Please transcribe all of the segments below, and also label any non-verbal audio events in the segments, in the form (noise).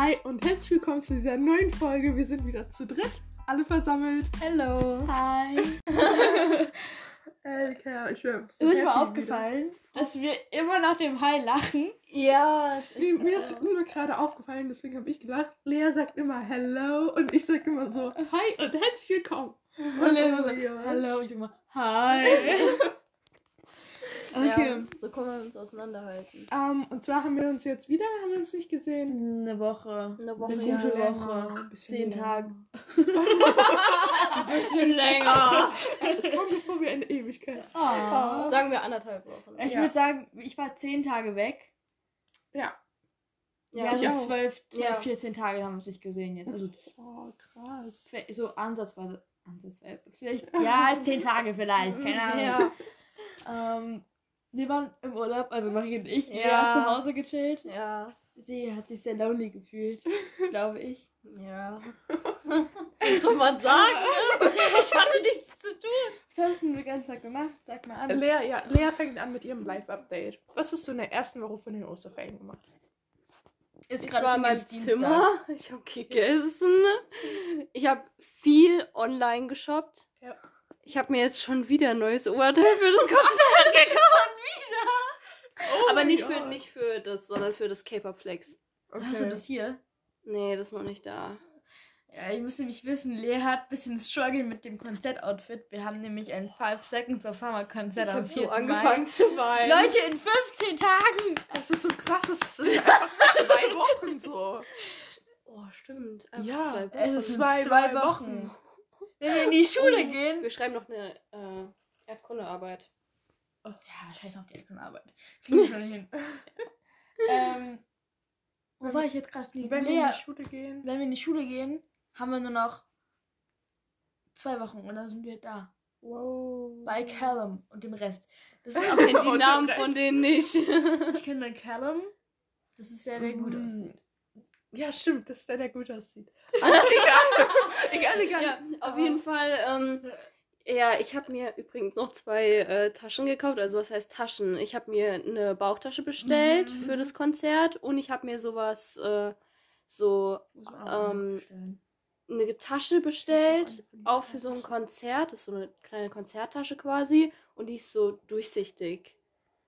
Hi und herzlich willkommen zu dieser neuen Folge. Wir sind wieder zu dritt, alle versammelt. Hello. Hi. (laughs) (laughs) Ey, Kerl, ich bin Ist euch mal aufgefallen, dass wir immer nach dem Hi lachen? Ja, Nee, mir ist nur gerade aufgefallen, deswegen habe ich gelacht. Lea sagt immer Hello und ich sage immer so Hi und herzlich willkommen. Und Lena so, Ja. Hallo, ich sag mal, Hi. (laughs) Okay. ja, so können wir uns auseinanderhalten. Ähm, und zwar haben wir uns jetzt wieder, haben wir uns nicht gesehen. Eine Woche. Eine Woche. Eine ja. länger, Woche. bisschen Zehn. Tage. (laughs) Ein bisschen länger. Es kommt mir vor wie eine Ewigkeit. Oh. Sagen wir anderthalb Wochen. Ich Ja. würde sagen, ich war zehn Tage weg. Ja. Ja, Ja, also ich auch. zwölf, Ja. 14 Tage haben wir uns nicht gesehen jetzt. Also Oh, krass. so ansatzweise. Ansatzweise. Vielleicht. Ja, zehn Tage vielleicht. Keine Ahnung. Ja. Ähm, wir waren im Urlaub, also Marie und ich. Wir Ja. haben zu Hause gechillt. Ja. Sie hat sich sehr lonely gefühlt, (laughs) glaube ich. Ja. (laughs) Was soll man sagen? Ich hatte nichts zu tun. Was hast du denn den ganzen Tag gemacht? Sag mal an. Lea, ja, Lea fängt an mit ihrem Live-Update. Was hast du in der ersten Woche von den Osterferien gemacht? Ist Ich gerade war in meinem. Zimmer. Ich habe gegessen. Ich habe viel online geshoppt. Ja. Ich habe mir jetzt schon wieder ein neues Oberteil für das (laughs) Konzert gekauft. Oh Aber nicht für, nicht für das, sondern für das K-Pop Flex. Okay. Hast du das hier? Nee, das ist noch nicht da. Ja, ihr müsst nämlich wissen, Lea hat ein bisschen Struggle mit dem Konzertoutfit. Wir haben nämlich ein 5 Seconds of Summer Konzert Ich am habe 4. so angefangen zu weinen. Mai. Leute, in 15 Tagen! Das ist so krass, das ist (laughs) einfach zwei Wochen so. Oh, stimmt. Einfach Ja, zwei Wochen. Es ist Zwei zwei, Wochen. Wochen. Wenn wir in die Schule gehen. Wir schreiben noch eine äh, Erdkundearbeit. Ja, scheiß auf die Eckenarbeit. Kriegen wir schon hin. (laughs) ähm, wo war ich jetzt gerade liegen? Wenn wir in die Schule gehen. wenn wir in die Schule gehen, haben wir nur noch zwei Wochen und dann sind wir da. Wow. Bei Callum und dem Rest. Das (laughs) Ich auch, die den Namen von denen nicht. ich kenne den Callum. Das ist der, der gut Mm. aussieht. Ja, stimmt, das ist der, der gut aussieht. (laughs) egal. egal, egal. ja, auf jeden Fall. Ähm, ja, ich habe mir übrigens noch zwei äh, Taschen gekauft. Also was heißt Taschen? Ich habe mir eine Bauchtasche bestellt Mhm. für das Konzert und ich habe mir sowas äh, so Ähm, eine Tasche bestellt, auch für so ein Konzert. Das ist so eine kleine Konzerttasche quasi und die ist so durchsichtig.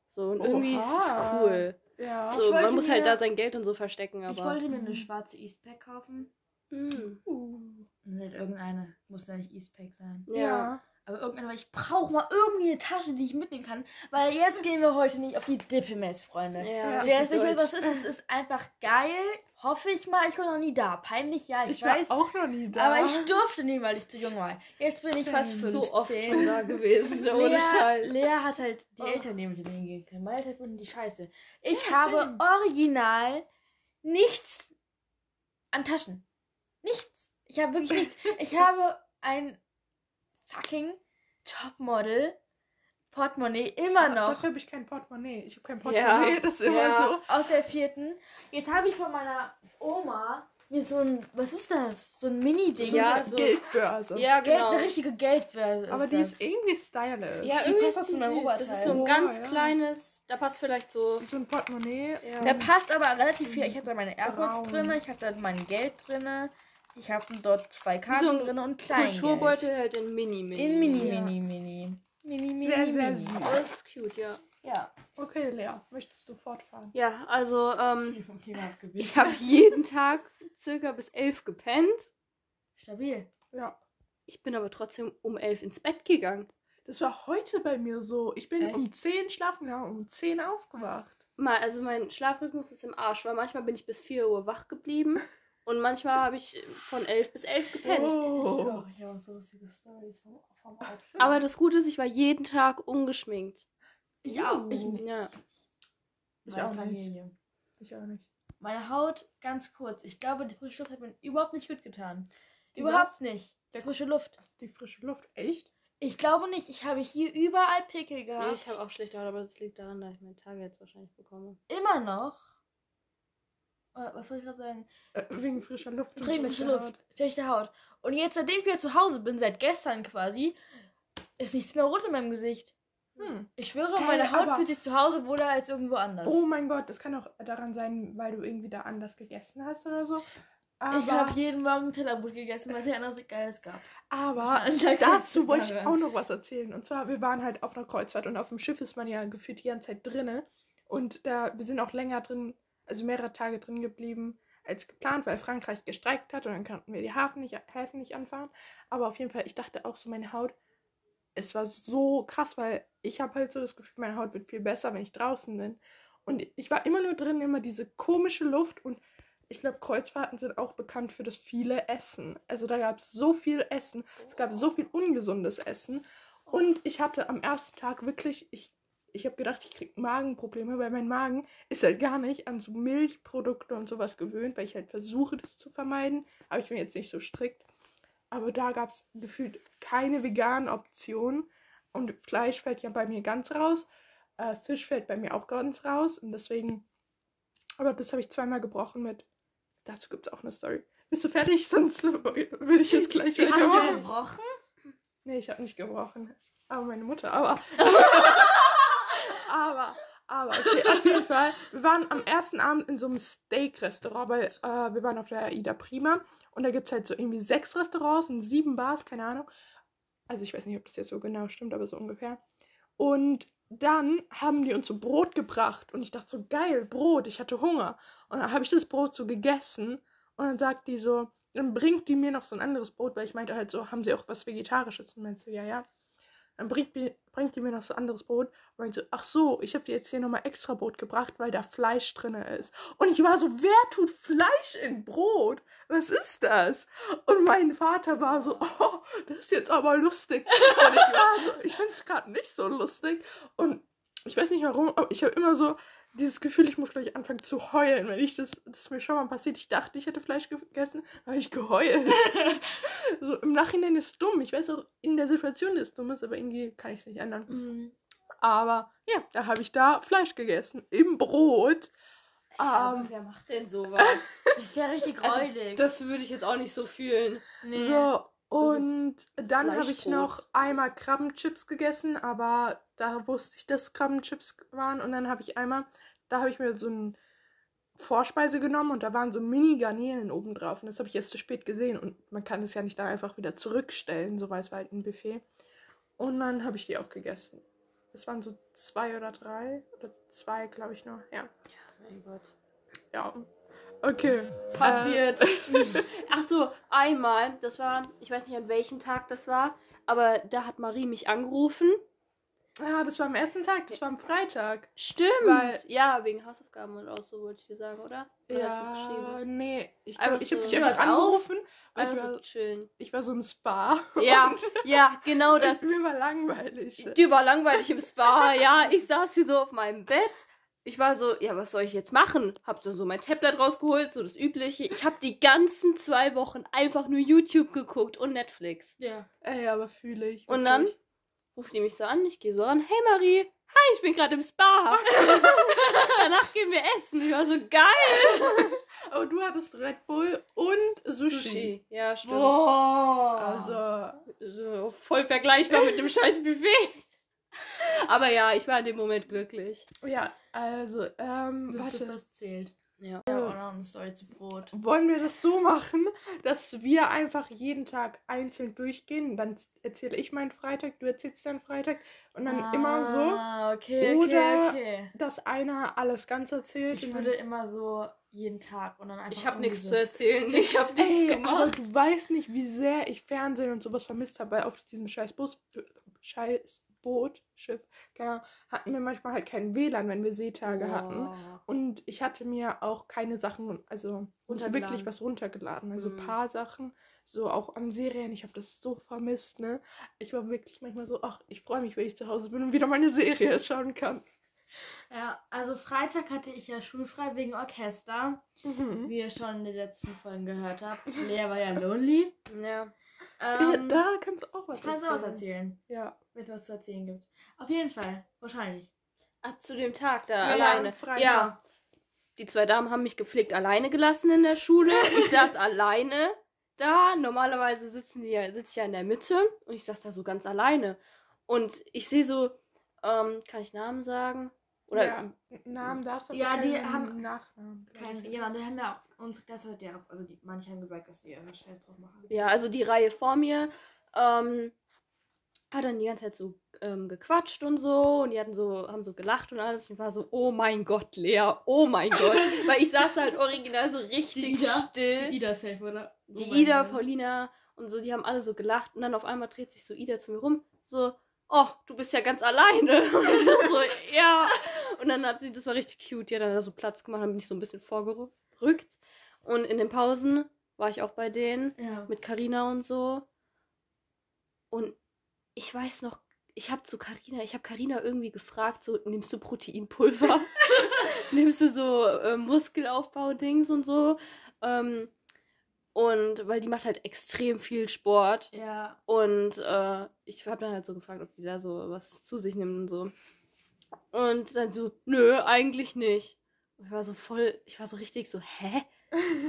So und irgendwie ist es Oha. cool. Ja. So, man muss halt da sein Geld und so verstecken, aber. Ich wollte mir eine schwarze Eastpack kaufen. Mm, Uh. Nicht irgendeine. Muss ja nicht Eastpack sein. ja. Aber irgendeine, weil ich brauche mal irgendwie eine Tasche, die ich mitnehmen kann. Weil jetzt gehen wir heute nicht auf die Dippemess, Freunde. Ja, Wer es nicht will, was ist, es ist einfach geil. Hoffe ich mal. Ich war noch nie da. Peinlich, ja, ich, Ich, war weiß. auch noch nie da. Aber ich durfte nie, weil ich zu jung war. Jetzt bin ich fast So 15. so oft schon da gewesen, (laughs) ohne Lea, Scheiß. Lea hat halt die Oh. Eltern, die mit denen hingehen können. Meine Eltern finden die scheiße. Ich Ja, habe same. original nichts an Taschen. Nichts. Ich habe wirklich nichts. Ich (laughs) habe ein fucking Topmodel Portemonnaie immer Ach, noch Dafür habe ich kein Portemonnaie. Ich habe kein Ja. Portemonnaie, (laughs) das ist immer Ja. so. aus der vierten. Jetzt habe ich von meiner Oma mir so ein, was ist das? So ein Mini-Ding. Ja, eine so- Geldbörse. Ja, Geld, genau. eine richtige Geldbörse. Aber die das. ist irgendwie stylisch. Ja, irgendwie passt ist die meinem süß. Das ist so ein Oh, ganz ja. kleines, da passt vielleicht so. So ein Portemonnaie. Ja. Da passt aber relativ viel. Ich habe da meine AirPods drin, ich habe da mein Geld drin, ich habe dort zwei Karten so ein drin und Kleingeld. Kulturbeutel halt in Mini, Mini. In Mini, Ja. Mini, Mini. Mini, Mini, Sehr, sehr Mini. süß. Das ist cute, ja. Ja. Okay, Lea, möchtest du fortfahren? Ja, also, ähm, (laughs) ich habe jeden Tag circa bis elf gepennt. Stabil. Ja. Ich bin aber trotzdem um elf ins Bett gegangen. Das war heute bei mir so. Ich bin Echt? um 10 schlafen gegangen, um 10 aufgewacht. Mal, also mein Schlafrhythmus ist im Arsch, weil manchmal bin ich bis 4 Uhr wach geblieben (laughs) und manchmal habe ich von 11 bis 11 gepennt. Oh. Ich habe auch so lustige Stories vom, vom. Aber das Gute ist, ich war jeden Tag ungeschminkt. ich auch. Ich, Uh. Ja. Ich auch nicht. Familie. Ich auch nicht. Meine Haut, ganz kurz. Ich glaube, die frische Luft hat mir überhaupt nicht gut getan. Die überhaupt was? nicht. Der frische Luft. Die frische Luft. Echt? Ich glaube nicht. Ich habe hier überall Pickel gehabt. Ich habe auch schlechte Haut, aber das liegt daran, dass ich meine Tage jetzt wahrscheinlich bekomme. immer noch. Äh, Was soll ich gerade sagen? Äh, wegen frischer Luft. und Frische schlechter Luft, schlechte Haut. Und jetzt, seitdem ich wieder zu Hause bin, seit gestern quasi, ist nichts mehr rot in meinem Gesicht. Hm. Ich schwöre, Hä, meine Haut fühlt sich zu Hause wohler als irgendwo anders. Oh mein Gott, das kann auch daran sein, weil du irgendwie da anders gegessen hast oder so. Aber, ich habe jeden Morgen Tellerbrot gegessen, weil es ja anders Geiles gab. aber (laughs) dazu wollte ich auch noch was erzählen. Und zwar, wir waren halt auf einer Kreuzfahrt und auf dem Schiff ist man ja gefühlt die ganze Zeit drinne. Und da, wir sind auch länger drin, also mehrere Tage drin geblieben als geplant, weil Frankreich gestreikt hat und dann konnten wir die Hafen nicht, Häfen nicht anfahren. Aber auf jeden Fall, ich dachte auch so, meine Haut, es war so krass, weil ich habe halt so das Gefühl, meine Haut wird viel besser, wenn ich draußen bin. Und ich war immer nur drin, immer diese komische Luft und ich glaube, Kreuzfahrten sind auch bekannt für das viele Essen. Also da gab es so viel Essen, es gab so viel ungesundes Essen. Und ich hatte am ersten Tag wirklich, ich, ich habe gedacht, ich kriege Magenprobleme, weil mein Magen ist halt gar nicht an so Milchprodukte und sowas gewöhnt, weil ich halt versuche, das zu vermeiden. Aber ich bin jetzt nicht so strikt. Aber da gab es gefühlt keine veganen Optionen. Und Fleisch fällt ja bei mir ganz raus. Äh, Fisch fällt bei mir auch ganz raus. Und deswegen. Aber das habe ich zweimal gebrochen mit. Dazu gibt es auch eine Story. Bist du fertig? (laughs) Sonst würde ich jetzt gleich Hast du gebrochen? Nee, ich habe nicht gebrochen. Aber meine Mutter. Aber. (laughs) aber. Aber, okay, auf jeden Fall. Wir waren am ersten Abend in so einem Steak-Restaurant, weil äh, wir waren auf der Ida Prima. Und da gibt es halt so irgendwie sechs Restaurants und sieben Bars, keine Ahnung. Also ich weiß nicht, ob das jetzt so genau stimmt, aber so ungefähr. Und dann haben die uns so Brot gebracht. Und ich dachte so, geil, Brot, ich hatte Hunger. Und dann habe ich das Brot so gegessen. Und dann sagt die so, dann bringt die mir noch so ein anderes Brot, weil ich meinte halt so, haben sie auch was Vegetarisches? Und meinte so, ja, ja. Dann bringt, die- bringt die mir noch so anderes Brot. Und meinte so, ach so, ich habe dir jetzt hier nochmal extra Brot gebracht, weil da Fleisch drin ist. Und ich war so, wer tut Fleisch in Brot? Was ist das? Und mein Vater war so, oh, das ist jetzt aber lustig. Und ich war so, ich finde es gerade nicht so lustig. Und ich weiß nicht warum, aber ich habe immer so dieses Gefühl, ich muss gleich anfangen zu heulen, wenn ich das, das ist mir schon mal passiert. Ich dachte, ich hätte Fleisch gegessen, habe ich geheult. (laughs) so, Im Nachhinein ist es dumm. Ich weiß auch, in der Situation ist es dumm, ist, aber irgendwie kann ich es nicht ändern. Mhm. Aber ja, da habe ich da Fleisch gegessen. Im Brot. Aber Ähm, wer macht denn sowas? Ist ja richtig (laughs) Also, räudig. das würde ich jetzt auch nicht so fühlen. nee. So, und dann habe ich noch einmal Krabbenchips gegessen, aber da wusste ich, dass Krabbenchips waren. Und dann habe ich einmal, da habe ich mir so eine Vorspeise genommen und da waren so Mini-Garnelen oben drauf. Und das habe ich erst zu spät gesehen. Und man kann es ja nicht dann einfach wieder zurückstellen, so weil es war halt ein Buffet. Und dann habe ich die auch gegessen. Das waren so zwei oder drei. Oder zwei, glaube ich, noch. Ja. Mein Gott. Ja. Okay. Passiert. (laughs) Ach so, einmal, das war, ich weiß nicht an welchem Tag das war, aber da hat Marie mich angerufen. Äh, ja, das war am ersten Tag. Das war am Freitag. Stimmt. Weil- ja, wegen Hausaufgaben und auch so wollte ich dir sagen, oder? Oder du Ja, geschrieben? nee. Ich, glaub, ich habe so, dich du einfach angerufen, weil ich so war, chillen. ich war so im Spa. (laughs) Ja, ja, genau (laughs) das. Mir war langweilig. Die war langweilig im Spa. Ja, ich saß hier so auf meinem Bett. Ich war so, ja, was soll ich jetzt machen? Hab dann so mein Tablet rausgeholt, so das Übliche. Ich habe die ganzen zwei Wochen einfach nur YouTube geguckt und Netflix. ja. Ey, aber fühle ich. Und dann ruft die mich so an, ich gehe so ran, hey Marie, hi, ich bin gerade im Spa. (laughs) Danach gehen wir essen. Ich war so geil. (laughs) Oh, du hattest Red Bull und Sushi. Ja, stimmt. Boah. Also, So, voll vergleichbar mit dem scheiß Buffet. Aber ja, ich war in dem Moment glücklich. ja, also, ähm, das warte. was zählt. Ja. Ja, auch noch eine Story zu Brot. Wollen wir das so machen, dass wir einfach jeden Tag einzeln durchgehen? Dann erzähle ich meinen Freitag, du erzählst deinen Freitag. Und dann immer so, Ah, okay, okay, Oder- okay. dass einer alles ganz erzählt. Ich würde immer so jeden Tag und dann einfach. Ich habe nichts zu erzählen. (laughs) Ich habe nichts gemacht. aber du weißt nicht, wie sehr ich Fernsehen und sowas vermisst habe, weil auf diesem scheiß Bus, scheiß Boot, Schiff, keine Ahnung, hatten wir manchmal halt kein WLAN, wenn wir Seetage hatten. Wow. Und ich hatte mir auch keine Sachen, also wirklich was runtergeladen. Also ein Mhm. paar Sachen, so auch an Serien. Ich habe das so vermisst, ne? Ich war wirklich manchmal so, ach, ich freue mich, wenn ich zu Hause bin und wieder meine Serie (laughs) schauen kann. Ja, also Freitag hatte ich ja schulfrei wegen Orchester, Mhm. wie ihr schon in den letzten Folgen gehört habt. Lea war ja lonely. Ja. Ja, Ähm, da kannst du auch was kannst du erzählen. was erzählen, Ja. wenn es was zu erzählen gibt. Auf jeden Fall, wahrscheinlich. Ach, zu dem Tag da Ja, alleine. Freitag. Ja. Die zwei Damen haben mich gepflegt alleine gelassen in der Schule. Ich saß (laughs) alleine da. Normalerweise sitzen die ja, sitze ich ja in der Mitte und ich saß da so ganz alleine. Und ich sehe so Ähm, kann ich Namen sagen? Oder ja, Namen darfst du, Ja, die haben- Nachnamen. ich. genau, die haben ja auch, unsere Klasse hat ja auch, also die, manche haben gesagt, dass die einfach Scheiß drauf machen. Ja, also die Reihe vor mir ähm, hat dann die ganze Zeit so ähm, gequatscht und so und die hatten so, haben so gelacht und alles und ich war so, oh mein Gott, Lea, oh mein (laughs) Gott. Weil ich saß halt original so richtig still. Die Ida safe, oder? Die Oh mein Ida, Gott. Paulina und so, die haben alle so gelacht und dann auf einmal dreht sich so Ida zu mir rum, so, oh, du bist ja ganz alleine. (laughs) Und ich so, ja. Und dann hat sie, das war richtig cute, die hat dann da so Platz gemacht, dann bin ich so ein bisschen vorgerückt. Und in den Pausen war ich auch bei denen Ja. mit Karina und so. Und ich weiß noch, ich habe zu Karina, ich habe Karina irgendwie gefragt, so nimmst du Proteinpulver? (laughs) nimmst du so äh, Muskelaufbau-Dings und so? Ähm, und weil die macht halt extrem viel Sport. Ja. Und äh, ich habe dann halt so gefragt, ob die da so was zu sich nimmt und so. Und dann so, nö, eigentlich nicht. Und ich war so voll, ich war so richtig so, hä?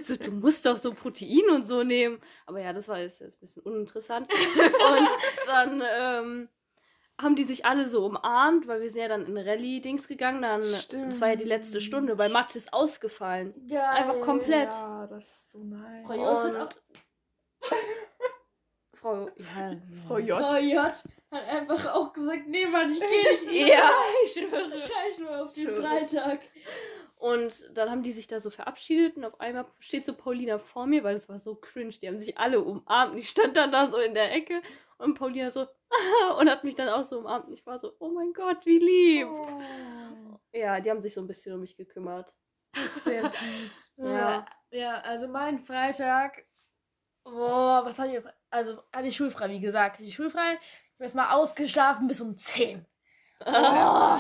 So, du (laughs) musst doch so Protein und so nehmen. Aber ja, das war jetzt, jetzt ein bisschen uninteressant. (laughs) und dann ähm, haben die sich alle so umarmt, weil wir sind ja dann in Rallye-Dings gegangen. Dann, das war ja die letzte Stimmt. Stunde, weil Mathe ist ausgefallen. Geil. Einfach komplett. Ja, das ist so nice. Und- (laughs) Frau, ja, (laughs) Frau. J. Frau J hat einfach auch gesagt, nee, Mann, ich gehe nicht. (laughs) Ja, ich (laughs) schwöre. Scheiß mal auf den Schwöre. Freitag. Und dann haben die sich da so verabschiedet und auf einmal steht so Paulina vor mir, weil es war so cringe. Die haben sich alle umarmt. Ich stand dann da so in der Ecke und Paulina so und hat mich dann auch so umarmt. Und ich war so, oh mein Gott, wie lieb. Oh, Ja, die haben sich so ein bisschen um mich gekümmert. sehr süß. Ja. Ja, also mein Freitag. Boah, was hatte ich? Also hatte ich schulfrei, wie gesagt. Hatte ich schulfrei. Ich habe erstmal ausgeschlafen bis um 10. Oh.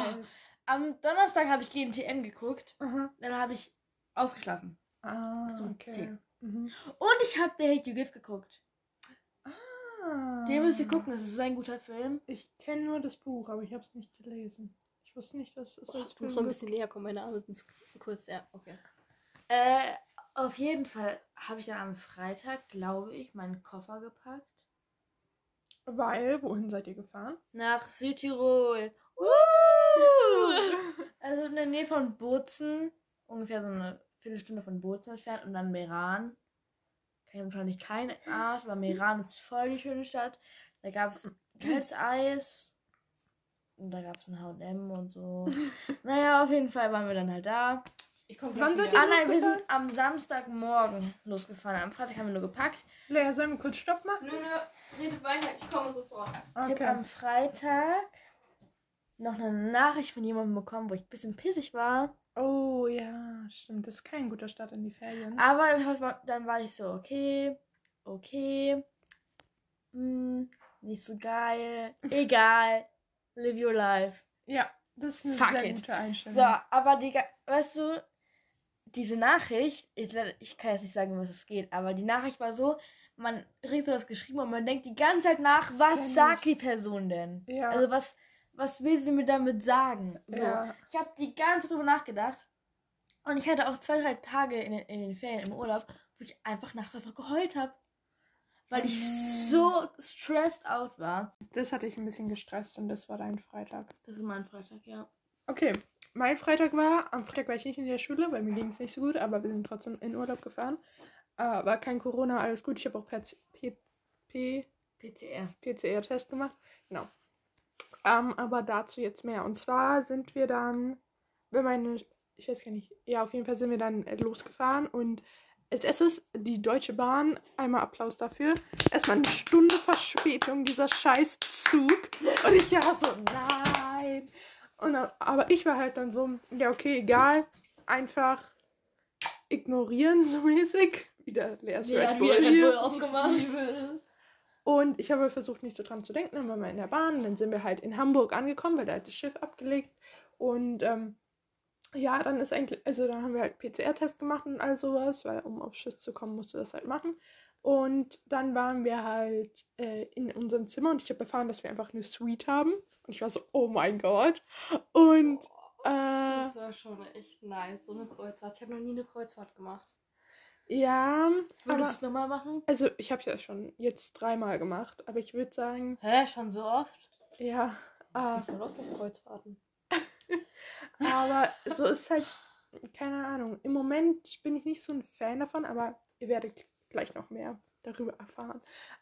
Am Donnerstag habe ich GNTM geguckt. Aha. Dann habe ich ausgeschlafen. Ah, So, okay. zehn. Mhm. Und ich habe The Hate You Give geguckt. Ah. Den müsst ihr gucken, das ist so ein guter Film. Ich kenne nur das Buch, aber ich habe es nicht gelesen. Ich wusste nicht, dass es Oh, als ich muss Film mal ein bisschen näher kommen, meine Arme sind zu kurz. Ja, okay. Äh, auf jeden Fall habe ich dann am Freitag, glaube ich, meinen Koffer gepackt. Weil, wohin seid ihr gefahren? Nach Südtirol. (laughs) Also in der Nähe von Bozen. Ungefähr so eine Viertelstunde von Bozen entfernt. Und dann Meran. Kennt wahrscheinlich kein Arsch, aber Meran ist voll die schöne Stadt. Da gab es kaltes Eis. Und da gab es ein H&M und so. (laughs) naja, auf jeden Fall waren wir dann halt da. Ich komme Wann seid ihr Ah nein, wir sind am Samstagmorgen losgefahren. Am Freitag haben wir nur gepackt. Lea, sollen wir kurz Stopp machen? Nö, nö, redet weiter, ich komme sofort. Ich habe am Freitag noch eine Nachricht von jemandem bekommen, wo ich ein bisschen pissig war. Oh ja, stimmt. Das ist kein guter Start in die Ferien. Aber dann, war- dann war ich so, okay, okay. Hm, nicht so geil. (laughs) Egal. Live your life. Ja, das ist eine Fuck sehr it. gute Einstellung. So, aber die, weißt du, diese Nachricht, ich, ich kann jetzt nicht sagen, was es geht, aber die Nachricht war so, man kriegt sowas geschrieben und man denkt die ganze Zeit nach, was sagt die Person denn? Ja. Also was, was will sie mir damit sagen? So. Ja. Ich habe die ganze Zeit drüber nachgedacht. Und ich hatte auch zwei, drei Tage in, den- in den Ferien im Urlaub, wo ich einfach nachts einfach geheult habe. Weil ich Oh. so stressed out war. Das hatte ich ein bisschen gestresst und das war dein Freitag. Das ist mein Freitag, ja. Okay, mein Freitag war, am Freitag war ich nicht in der Schule, weil mir ging es nicht so gut, aber wir sind trotzdem in Urlaub gefahren. Äh, war kein Corona, alles gut. Ich habe auch P PCR. PCR-Test gemacht. Genau. Ähm, aber dazu jetzt mehr. Und zwar sind wir dann, wenn meine, ich weiß gar nicht, ja, auf jeden Fall sind wir dann losgefahren und als erstes die Deutsche Bahn, einmal Applaus dafür. Erstmal eine Stunde Verspätung, dieser scheiß Zug. Und ich war so, nein. Und, aber ich war halt dann so, ja, okay, egal. Einfach ignorieren, so mäßig. Wieder leeres Red Bull hier. Und ich habe versucht, nicht so dran zu denken. Dann waren wir in der Bahn. Dann sind wir halt in Hamburg angekommen, weil da hat das Schiff abgelegt. Und ähm, ja, dann ist eigentlich, also dann haben wir halt PCR-Test gemacht und all sowas, weil um aufs Schiff zu kommen, musste das halt machen. Und dann waren wir halt äh, in unserem Zimmer und ich habe erfahren, dass wir einfach eine Suite haben. Und ich war so, oh mein Gott. Und äh, Das war schon echt nice, so eine Kreuzfahrt. Ich habe noch nie eine Kreuzfahrt gemacht. ja, Würdest du es nochmal machen? also ich habe es ja schon jetzt dreimal gemacht, aber ich würde sagen, Hä, schon so oft? ja, Äh, Ich bin voll oft auf Kreuzfahrten. (laughs) aber so ist halt, keine Ahnung. Im Moment bin ich nicht so ein Fan davon, aber ihr werdet gleich noch mehr darüber erfahren.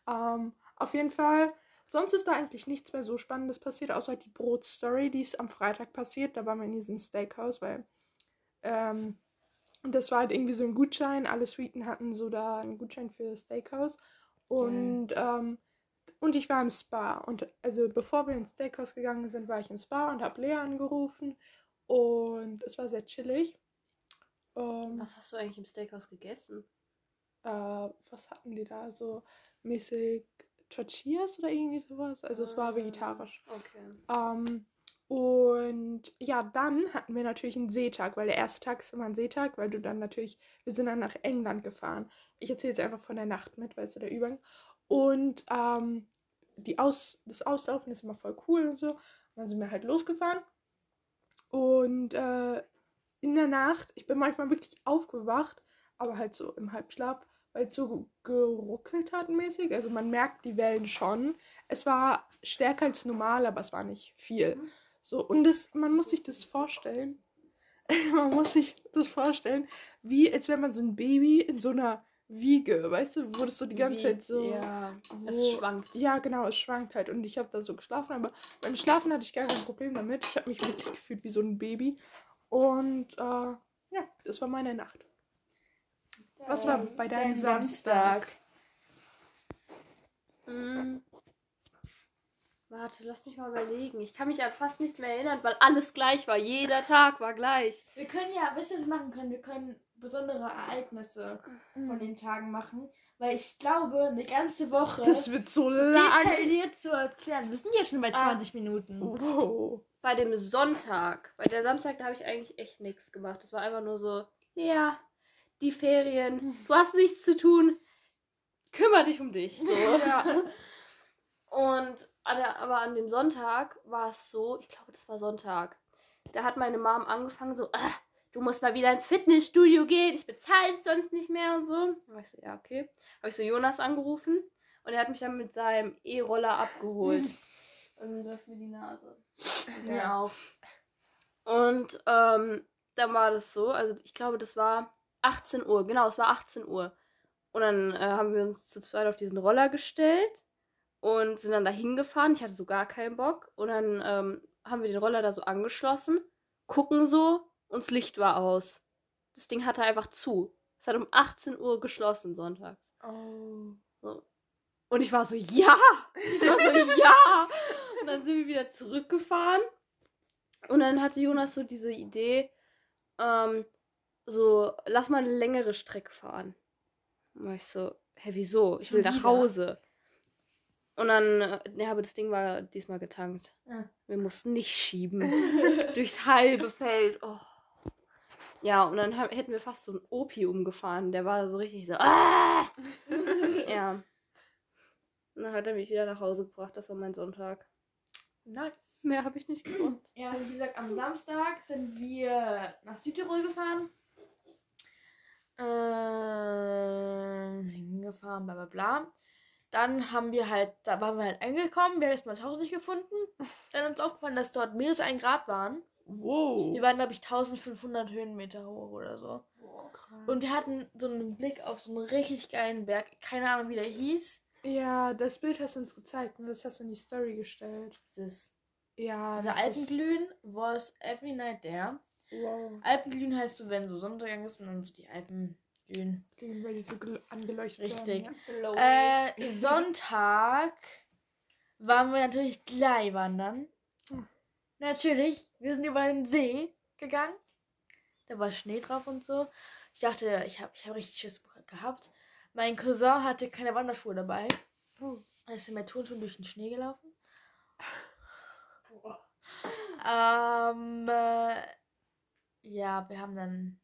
Ähm, auf jeden Fall, sonst ist da eigentlich nichts mehr so Spannendes passiert, außer die Brotstory, die ist am Freitag passiert. Da waren wir in diesem Steakhouse, weil ähm, das war halt irgendwie so ein Gutschein. Alle Suiten hatten so da einen Gutschein für Steakhouse. Und, ähm, und ich war im Spa. Und also bevor wir ins Steakhouse gegangen sind, war ich im Spa und habe Lea angerufen. Und es war sehr chillig. Ähm, Was hast du eigentlich im Steakhouse gegessen? Äh, was hatten die da? So mäßig Tortillas oder irgendwie sowas. Also es war Ah, vegetarisch. Okay. Ähm, und ja, dann hatten wir natürlich einen Seetag, weil der erste Tag ist immer ein Seetag, weil du dann natürlich, wir sind dann nach England gefahren. Ich erzähle jetzt einfach von der Nacht mit, weil es so der Übergang. Und ähm, die Aus, das Auslaufen ist immer voll cool und so. Und dann sind wir halt losgefahren. Und äh, in der Nacht, ich bin manchmal wirklich aufgewacht, aber halt so im Halbschlaf, weil es so geruckelt hat mäßig. Also man merkt die Wellen schon. Es war stärker als normal, aber es war nicht viel. Mhm. So, und das, man muss sich das vorstellen. (laughs) man muss sich das vorstellen, wie als wäre man so ein Baby in so einer Wiege, weißt du, wo das so die ganze Zeit so. Ja, es wo- schwankt. Ja, genau, es schwankt halt. Und ich habe da so geschlafen, aber beim Schlafen hatte ich gar kein Problem damit. Ich habe mich wirklich gefühlt wie so ein Baby. Und äh, ja, das war meine Nacht. Was war bei deinem Dein Samstag? Hm. Warte, lass mich mal überlegen. Ich kann mich an fast nichts mehr erinnern, weil alles gleich war. Jeder Tag war gleich. Wir können ja, wisst ihr, was wir machen können? Wir können besondere Ereignisse von den Tagen machen, weil ich glaube, eine ganze Woche Das wird so lang. detailliert zu erklären. Wir sind jetzt schon bei Ah. 20 Minuten. Wow. Bei dem Sonntag, bei der Samstag, da habe ich eigentlich echt nichts gemacht. Das war einfach nur so, ja, die Ferien, du hast nichts zu tun, kümmere dich um dich. So. (laughs) Ja. Und aber an dem Sonntag war es so, ich glaube, das war Sonntag. Da hat meine Mom angefangen so, ah, du musst mal wieder ins Fitnessstudio gehen, ich bezahle es sonst nicht mehr und so. Da war ich so, ja, okay. Habe ich so Jonas angerufen und er hat mich dann mit seinem E-Roller abgeholt. (laughs) und läuft mir die Nase. Mir auch. Und ähm, dann war das so, also ich glaube, das war 18 Uhr, genau, es war 18 Uhr. Und dann äh, haben wir uns zu zweit auf diesen Roller gestellt und sind dann da hingefahren. Ich hatte so gar keinen Bock. Und dann ähm, haben wir den Roller da so angeschlossen, gucken so und das Licht war aus. Das Ding hatte einfach zu. Es hat um 18 Uhr geschlossen sonntags. Oh. So. Und ich war so, ja! Ich war so, ja! Und dann sind wir wieder zurückgefahren. Und dann hatte Jonas so diese Idee, ähm, so, lass mal eine längere Strecke fahren. Und war ich so, hä, wieso? Ich will nach? Hause. Und dann, äh, ja, aber das Ding war diesmal getankt. Ah. Wir mussten nicht schieben. (laughs) Durchs halbe Feld. Oh. Ja, und dann hätten wir fast so ein Opium gefahren. Der war so richtig so, ah! (laughs) Ja. Und dann hat er mich wieder nach Hause gebracht. Das war mein Sonntag. Nice. Mehr habe ich nicht gemacht. Ja, wie gesagt, am Samstag sind wir nach Südtirol gefahren. Ähm, hingefahren, bla bla bla. Dann haben wir halt, da waren wir halt angekommen, wir haben erstmal das Haus nicht gefunden. Dann ist uns aufgefallen, dass dort minus ein Grad waren. Wow. Wir waren, glaube ich, 1500 Höhenmeter hoch oder so. Und wir hatten so einen Blick auf so einen richtig geilen Berg. Keine Ahnung, wie der hieß. Ja, das Bild hast du uns gezeigt und das hast du in die Story gestellt. Das ist, Ja, dieser das ist... Alpenglühen was every night there. Wow. Alpenglühen heißt so, wenn so Sonnenuntergang ist und dann so die Alpen glühen. Klingt, weil die so gel- angeleuchtet Richtig. werden. Ja? Äh, Sonntag waren wir natürlich gleich wandern. Hm. Natürlich, wir sind über den See gegangen. Da war Schnee drauf und so. Ich dachte, ich habe ich hab richtig Schiss gehabt. Mein Cousin hatte keine Wanderschuhe dabei. Oh. Er ist mit Turnschuhen durch den Schnee gelaufen. Ähm, äh, ja, wir haben dann.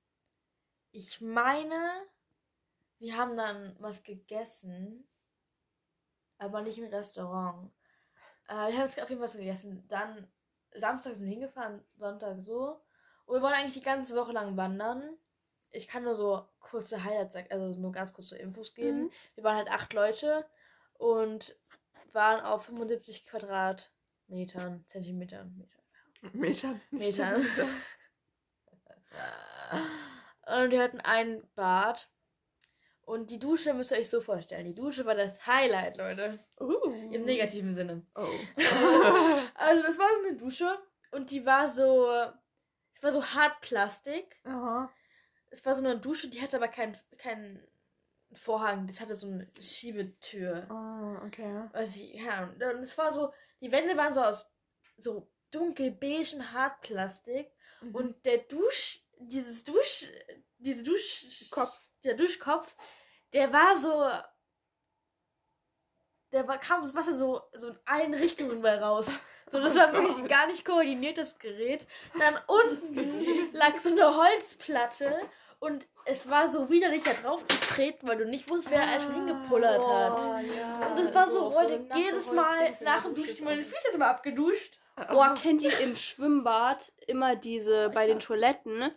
Ich meine, wir haben dann was gegessen. Aber nicht im Restaurant. Äh, wir haben jetzt auf jeden Fall was gegessen. Dann Samstag sind wir hingefahren, Sonntag so. Und wir wollen eigentlich die ganze Woche lang wandern. Ich kann nur so kurze Highlights, also nur ganz kurze Infos geben. Mhm. Wir waren halt acht Leute und waren auf 75 Quadrat Metern, Zentimetern, Metern. Metern. Metern. (laughs) Und wir hatten ein Bad. Und die Dusche müsst ihr euch so vorstellen. Die Dusche war das Highlight, Leute. Uh. Im negativen Sinne. Oh. (laughs) Also das war so eine Dusche und die war so, es war so Hartplastik. Aha. Es war so eine Dusche, die hatte aber keinen kein Vorhang. Das hatte so eine Schiebetür. Ah, okay. Was ich, ja, und es war so, die Wände waren so aus so dunkelbeigem Hartplastik Mhm. und der Dusch, dieses Dusch, diese Dusch, Kopf. der Duschkopf, der war so, der war, kam das Wasser so, so in allen Richtungen mal raus. So, das war wirklich ein gar nicht koordiniertes Gerät. Dann (laughs) unten lag so eine Holzplatte und es war so widerlich da drauf zu treten, weil du nicht wusstest, wer da schon hingepullert hat. Oh, ja. Und das war so, eine nasse jedes Mal nach dem Duschen Dusche meine. Füße jetzt mal abgeduscht. Boah, kennt ihr im Schwimmbad immer diese, bei den Toiletten,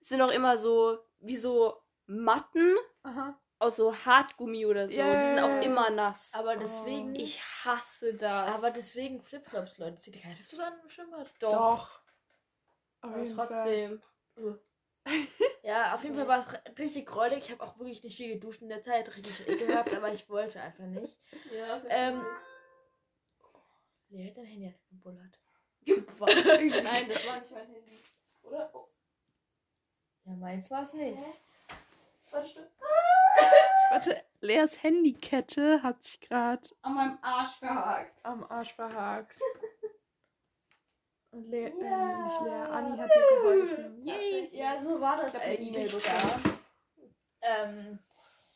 sind auch immer so, wie so Matten Aha. aus so Hartgummi oder so. Die sind auch Yeah. immer nass. Aber deswegen, ich hasse das. aber deswegen Flipflops, Leute. Zieht ihr keine Flipflops an im Schwimmbad? Doch. Auf Aber Fall. trotzdem. (laughs) Ja, auf jeden Fall war es richtig gräulich. Ich habe auch wirklich nicht viel geduscht in der Zeit, richtig ekelhaft, aber ich wollte einfach nicht. (laughs) Ja, Ähm, Lea hat dein Handy gebullert. (laughs) Nein, das (laughs) war nicht mein Handy. Oder? Oh, Ja, meins war es nicht. warte, stimmt. (laughs) Warte, Leas Handykette hat sich gerade An meinem Arsch verhakt. am Arsch verhakt. Und Lea, Ja. äh, nicht Lea, Anni hat ihr geholfen. Yay. Ja, so war das Ich hab eine. E-Mail bekommen. Ähm,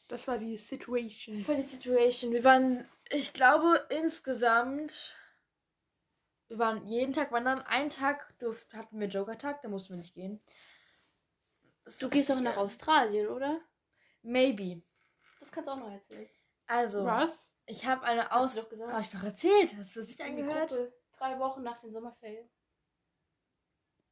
Das war die Situation. das war die Situation. Wir waren, ich glaube, insgesamt. Wir waren jeden Tag wandern. Einen Tag durften, hatten wir Joker-Tag, da mussten wir nicht gehen. Das Du gehst doch nach. Australien, oder? Maybe. Das kannst du auch noch erzählen. Also, Was? ich habe eine Hast Aus. du doch gesagt. Habe ich doch erzählt. Hast du das nicht angehört? Drei Wochen nach den Sommerferien.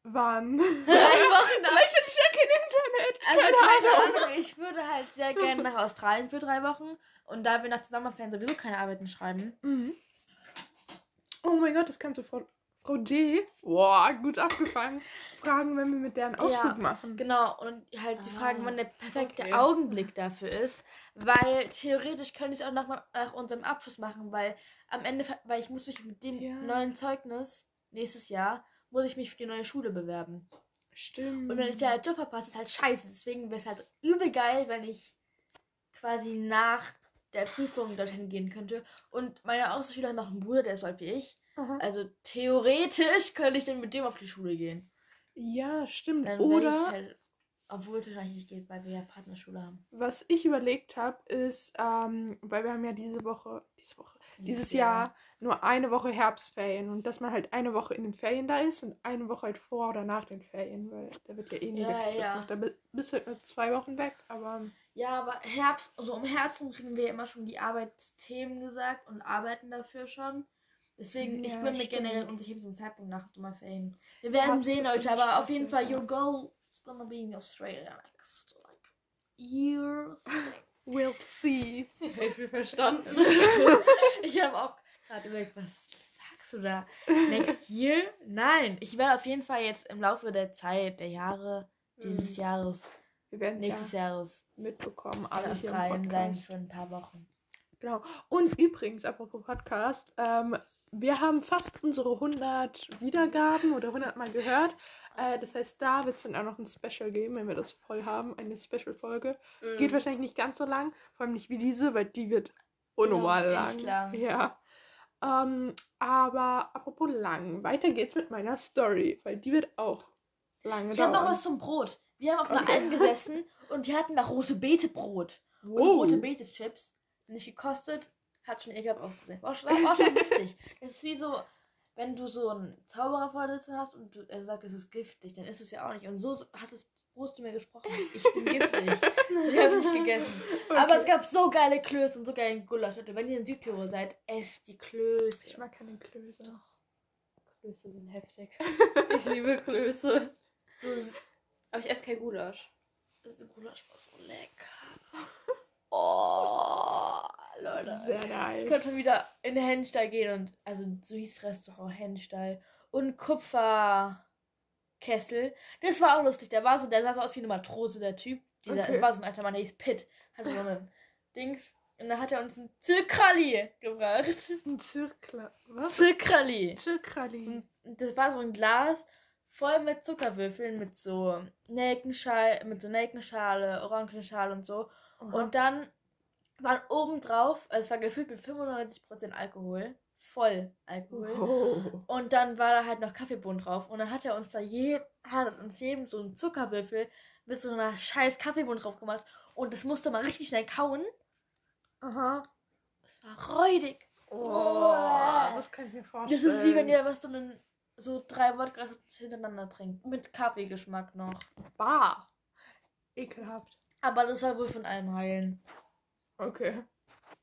Wann? (laughs) Drei Wochen nach. Vielleicht hatte ich ja kein Internet. Also keine keine Ahnung. Ahnung, ich würde halt sehr gerne (laughs) nach Australien für drei Wochen. Und da wir nach den Sommerferien sowieso keine Arbeiten schreiben. Mhm. Oh mein Gott, das kannst du Frau, Frau D. Boah, gut abgefangen. Fragen, wenn wir mit deren Ausflug Ja, machen. Genau, und halt sie Ah, fragen, wann der perfekte okay. Augenblick dafür ist. Weil theoretisch könnte ich es auch nach, nach unserem Abschluss machen, weil am Ende, weil ich muss mich mit dem Ja. neuen Zeugnis nächstes Jahr, muss ich mich für die neue Schule bewerben. Stimmt. Und wenn ich da halt Job verpasse, ist halt scheiße. Deswegen wäre es halt übel geil, wenn ich quasi nach der Prüfung dorthin gehen könnte. Und meine Austauschschüler hat noch einen Bruder, der ist so alt wie ich. Aha. Also theoretisch könnte ich dann mit dem auf die Schule gehen. Ja, stimmt. Dann Oder halt, obwohl es wahrscheinlich nicht geht, weil wir ja Partnerschule haben. was ich überlegt habe, ist, ähm, weil wir haben ja diese Woche, diese Woche, dieses Jahr nur eine Woche Herbstferien und dass man halt eine Woche in den Ferien da ist und eine Woche halt vor oder nach den Ferien, weil da wird ja eh nie Ja, was ja. Da bi- bist du halt nur zwei Wochen weg, aber Ja, aber Herbst, also um Herbst rum kriegen wir immer schon die Arbeitsthemen gesagt und arbeiten dafür schon. Deswegen, ich Ja, bin mir generell unsicher mit dem Zeitpunkt nach Sommerferien. Wir werden Herbst sehen, Leute, aber auf jeden Fall, your goal is gonna be in Australia next like year. or something. we'll see. Hilfe verstanden. (laughs) ich habe auch gerade überlegt, was sagst du da? Next (laughs) year? Nein, ich werde auf jeden Fall jetzt im Laufe der Zeit, der Jahre, dieses Mhm. Jahres, Wir werden nächstes ja Jahres mitbekommen, in alle hier im Australien sein für ein paar Wochen. Genau. Und übrigens, apropos Podcast, ähm, wir haben fast unsere 100 Wiedergaben oder 100 Mal gehört. Äh, das heißt, da wird es dann auch noch ein Special geben, wenn wir das voll haben, eine Special-Folge. Mhm. Geht wahrscheinlich nicht ganz so lang, vor allem nicht wie diese, weil die wird unnormal Ja, lang. lang. Ja. Ähm, aber apropos lang, weiter geht's mit meiner Story, weil die wird auch lange Ich habe dauern. noch was zum Brot. Wir haben auf einer Okay. Alm gesessen und die hatten da rote Beete Brot. Und Wow. rote Beete Chips. Nicht gekostet, hat schon ekelhaft ausgesehen. War schon, war schon giftig. (laughs) Das ist wie so, wenn du so einen Zauberer vor dir sitzen hast und du, er sagt, es ist giftig, dann ist es ja auch nicht. Und so hat das Brot zu mir gesprochen. Ich bin giftig. Ich habe es nicht gegessen. Aber es gab so geile Klöße und so geilen Gulasch. Leute, wenn ihr in Südtirol seid, esst die Klöße. Ich mag keine Klöße. Klöße sind heftig. (laughs) Ich liebe Klöße. So, Aber ich esse kein Gulasch. das Gulasch war so lecker. (laughs) Oh, Leute. Sehr Ich nice. könnte wieder in den Henstall gehen und, also so hieß Restaurant Henstall. Und Kupferkessel. Das war auch lustig. Der war so, der sah so aus wie eine Matrose, der Typ. Dieser, Okay. das war so ein alter Mann, der hieß Pitt. Hatte so ein (laughs) Dings. Und dann hat er uns ein Zirkrali gebracht. Ein Zirkler. Was? Zirkrali. Zirkrali. Das war so ein Glas voll mit Zuckerwürfeln, mit so Nelkenschale, mit so Nelkenschale, Orangenschale und so. Und dann waren oben drauf, also es war gefüllt mit 95% Alkohol. Voll Alkohol. Oh. Und dann war da halt noch Kaffeebohnen drauf. Und dann hat er uns da je, hat uns jedem so einen Zuckerwürfel mit so einer scheiß Kaffeebohnen drauf gemacht. Und das musste man richtig schnell kauen. Aha. Das war räudig. Oh, das kann ich mir vorstellen. Das ist wie wenn ihr was so einen, so drei Wodka hintereinander trinkt. Mit Kaffeegeschmack noch. Bar. Ekelhaft. Aber das soll wohl von allem heilen. Okay.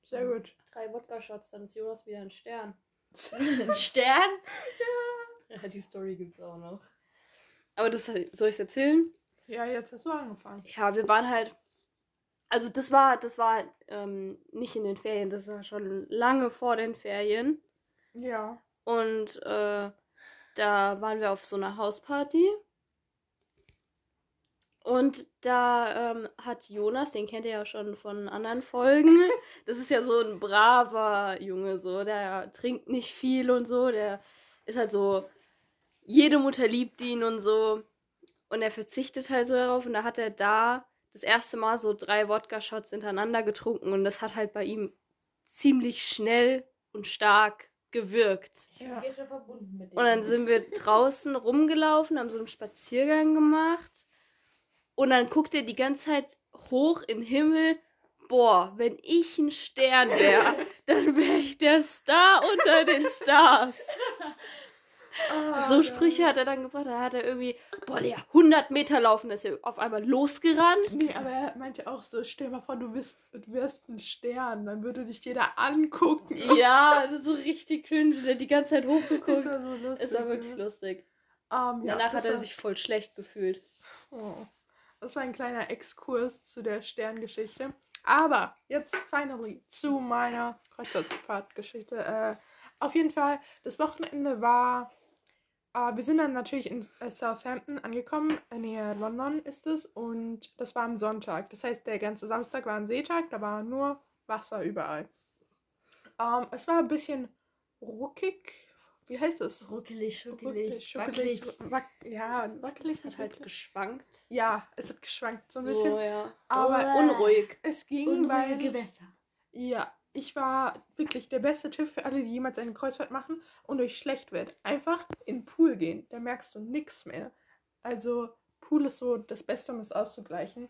Sehr gut. Drei Wodka-Shots, dann ist Jonas wieder ein Stern. (laughs) Ein Stern? Ja, die Story gibt's auch noch. Aber das soll ich es erzählen? Ja, jetzt hast du angefangen. Ja, wir waren halt. Also das war, das war ähm, nicht in den Ferien, das war schon lange vor den Ferien. Ja. Und äh, da waren wir auf so einer Hausparty. Und da ähm, hat Jonas, den kennt ihr ja schon von anderen Folgen. (laughs) Das ist ja so ein braver Junge, so. Der trinkt nicht viel und so. Der ist halt so. Jede Mutter liebt ihn und so. Und er verzichtet halt so darauf. Und da hat er da das erste Mal so drei Wodka-Shots hintereinander getrunken. Und das hat halt bei ihm ziemlich schnell und stark gewirkt. Ja. Und dann sind wir draußen rumgelaufen, haben so einen Spaziergang gemacht. Und dann guckt er die ganze Zeit hoch in den Himmel. Boah, wenn ich ein Stern wäre, (laughs) dann wäre ich der Star unter den Stars. (laughs) Ah, So. Sprüche hat er dann gebracht. Da hat er irgendwie, boah, der 100 Meter laufen, ist er auf einmal losgerannt. Nee, aber er meinte auch so, stell mal vor, du wirst, du wirst ein Stern, dann würde dich jeder angucken. Ja, (laughs) das ist so richtig cringe. Der die ganze Zeit Das hochgeguckt. war so lustig. Es war wirklich ne? lustig. Ähm, ja, Danach das hat er war- sich voll schlecht gefühlt. Oh. Das war ein kleiner Exkurs zu der Sterngeschichte. Aber jetzt finally zu meiner Kreuzfahrtgeschichte. Äh, auf jeden Fall, das Wochenende war. Äh, wir sind dann natürlich in äh, Southampton angekommen. In Nähe London ist es. Und das war am Sonntag. Das heißt, der ganze Samstag war ein Seetag. Da war nur Wasser überall. Ähm, es war ein bisschen ruckig. Wie heißt es? Ruckelig, schuckelig, schuckelig, wackelig. wack ja, wackelig. Es hat halt geschwankt. ja, es hat geschwankt so ein So, bisschen. ja. Aber Uah. Unruhig. es ging, Unruhige weil Gewässer. ja, ich war wirklich der beste Tipp für alle, die jemals eine Kreuzfahrt machen und euch schlecht wird. Einfach in den Pool gehen, da merkst du nichts mehr. Also Pool ist so das Beste, um es auszugleichen.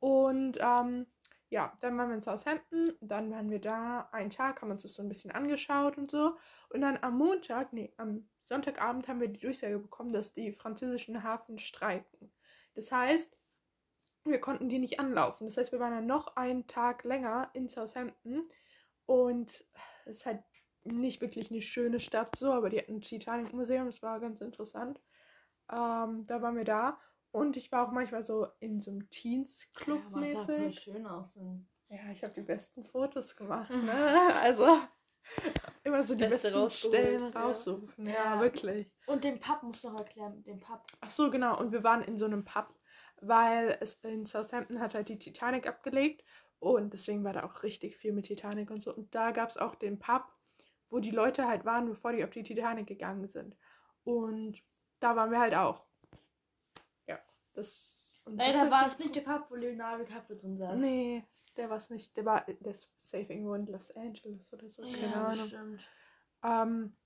Und ähm, ja, dann waren wir in Southampton, dann waren wir da einen Tag, haben uns das so ein bisschen angeschaut und so. Und dann am Montag, nee, am Sonntagabend haben wir die Durchsage bekommen, dass die französischen Hafen streiken. Das heißt, wir konnten die nicht anlaufen. Das heißt, wir waren dann noch einen Tag länger in Southampton. Und es ist halt nicht wirklich eine schöne Stadt so, aber die hatten ein Titanic-Museum, das war ganz interessant. Ähm, da waren wir da. Und ich war auch manchmal so in so einem Teens-Club Ja, mäßig. schön aus. Ja, ich habe die besten Fotos gemacht, (laughs) ne? Also immer so die Beste besten Stellen raussuchen. Ja, Ja. wirklich. Und den Pub musst du noch erklären. Den Pub. Ach so, genau. Und wir waren in so einem Pub, weil es in Southampton hat halt die Titanic abgelegt und deswegen war da auch richtig viel mit Titanic und so. Und da gab es auch den Pub, wo die Leute halt waren, bevor die auf die Titanic gegangen sind. Und da waren wir halt auch. Ja, das. und Nein, das da war es nicht der Pub, wo Leonardo DiCaprio drin saß. Nee, der war es nicht. Der war ist safe irgendwo in Los Angeles oder so. Keine ja, Ahnung. bestimmt. Ähm,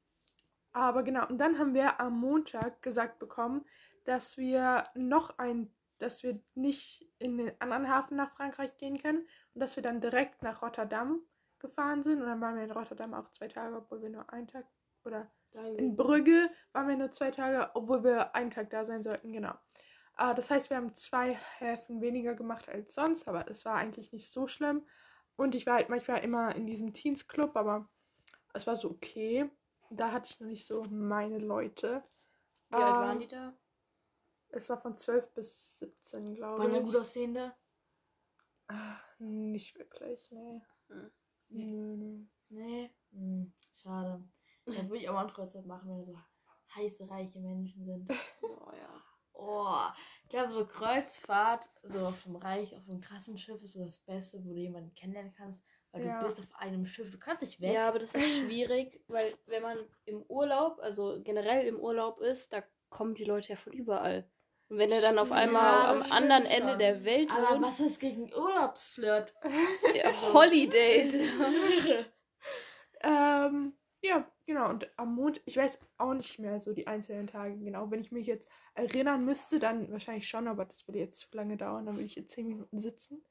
aber genau, und dann haben wir am Montag gesagt bekommen, dass wir noch ein, dass wir nicht in den anderen Hafen nach Frankreich gehen können und dass wir dann direkt nach Rotterdam gefahren sind. Und dann waren wir in Rotterdam auch zwei Tage, obwohl wir nur einen Tag oder in Brügge waren wir nur zwei Tage, obwohl wir einen Tag da sein sollten, genau. Äh, das heißt, wir haben zwei Häfen weniger gemacht als sonst, aber es war eigentlich nicht so schlimm. Und ich war halt manchmal immer in diesem Teens Club, aber es war so okay. Da hatte ich noch nicht so meine Leute. Wie alt Ähm, waren die da? Es war von 12 bis 17, glaube Waren ja ich. gut aussehende. Ah, Nicht wirklich, nee. Hm. Nö, nö. Nee. Hm, schade. (laughs) Dann würde ich auch mal eine Kreuzfahrt machen, wenn da so heiße, reiche Menschen sind. (laughs) Oh ja. Oh, ich glaube, so Kreuzfahrt, so auf dem Reich, auf einem krassen Schiff ist so das Beste, wo du jemanden kennenlernen kannst, weil Ja. du bist auf einem Schiff, du kannst nicht weg. Ja, aber das ist (laughs) schwierig, weil wenn man im Urlaub, also generell im Urlaub ist, da kommen die Leute ja von überall. Und wenn er dann auf einmal Ja, am anderen stimmt Ende schon. der Welt aber wohnt, was ist gegen Urlaubsflirt? (laughs) der Holidays. (laughs) Ähm, ja, genau. Und am Montag, ich weiß auch nicht mehr so die einzelnen Tage genau. Wenn ich mich jetzt erinnern müsste, dann wahrscheinlich schon, aber das würde jetzt zu lange dauern. Dann würde ich jetzt zehn Minuten sitzen.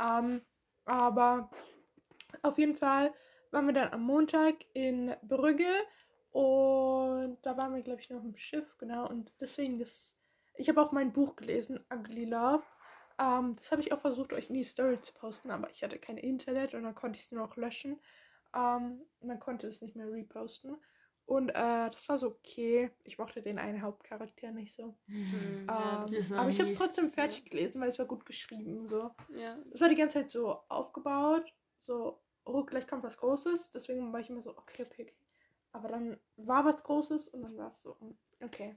Ähm, aber auf jeden Fall waren wir dann am Montag in Brügge und da waren wir, glaube ich, noch im Schiff, genau. Und deswegen, das, ich habe auch mein Buch gelesen, Ugly Love. Ähm, das habe ich auch versucht, euch in die Story zu posten, aber ich hatte kein Internet und dann konnte ich es nur noch löschen. Ähm, man konnte es nicht mehr reposten. Und äh, das war so okay. Ich mochte den einen Hauptcharakter nicht so. Hm, ja, Ähm, ist aber ich habe es trotzdem fertig gelesen, weil es war gut geschrieben. So. ja. Es war die ganze Zeit so aufgebaut. So, oh, gleich kommt was Großes. Deswegen war ich immer so, okay, okay, okay. Aber dann war was Großes und dann war es so, okay.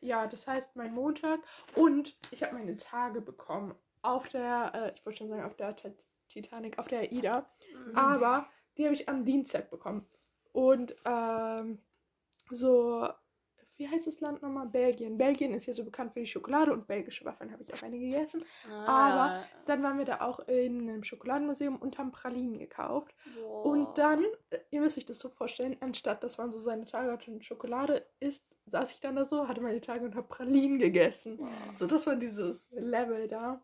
Ja, das heißt, mein Montag und ich habe meine Tage bekommen auf der, äh, ich wollte schon sagen, auf der Tit- Titanic, auf der AIDA. Mhm. Aber die habe ich am Dienstag bekommen. Und ähm, so, wie heißt das Land nochmal? Belgien. Belgien ist ja so bekannt für die Schokolade und belgische Waffeln habe ich auch eine gegessen. aber Dann waren wir da auch in einem Schokoladenmuseum und haben Pralinen gekauft. Boah. Und dann, ihr müsst euch das so vorstellen, anstatt dass man so seine Tage hat und Schokolade isst, saß ich dann da so, hatte meine Tage und habe Pralinen gegessen. So, das war dieses Level da.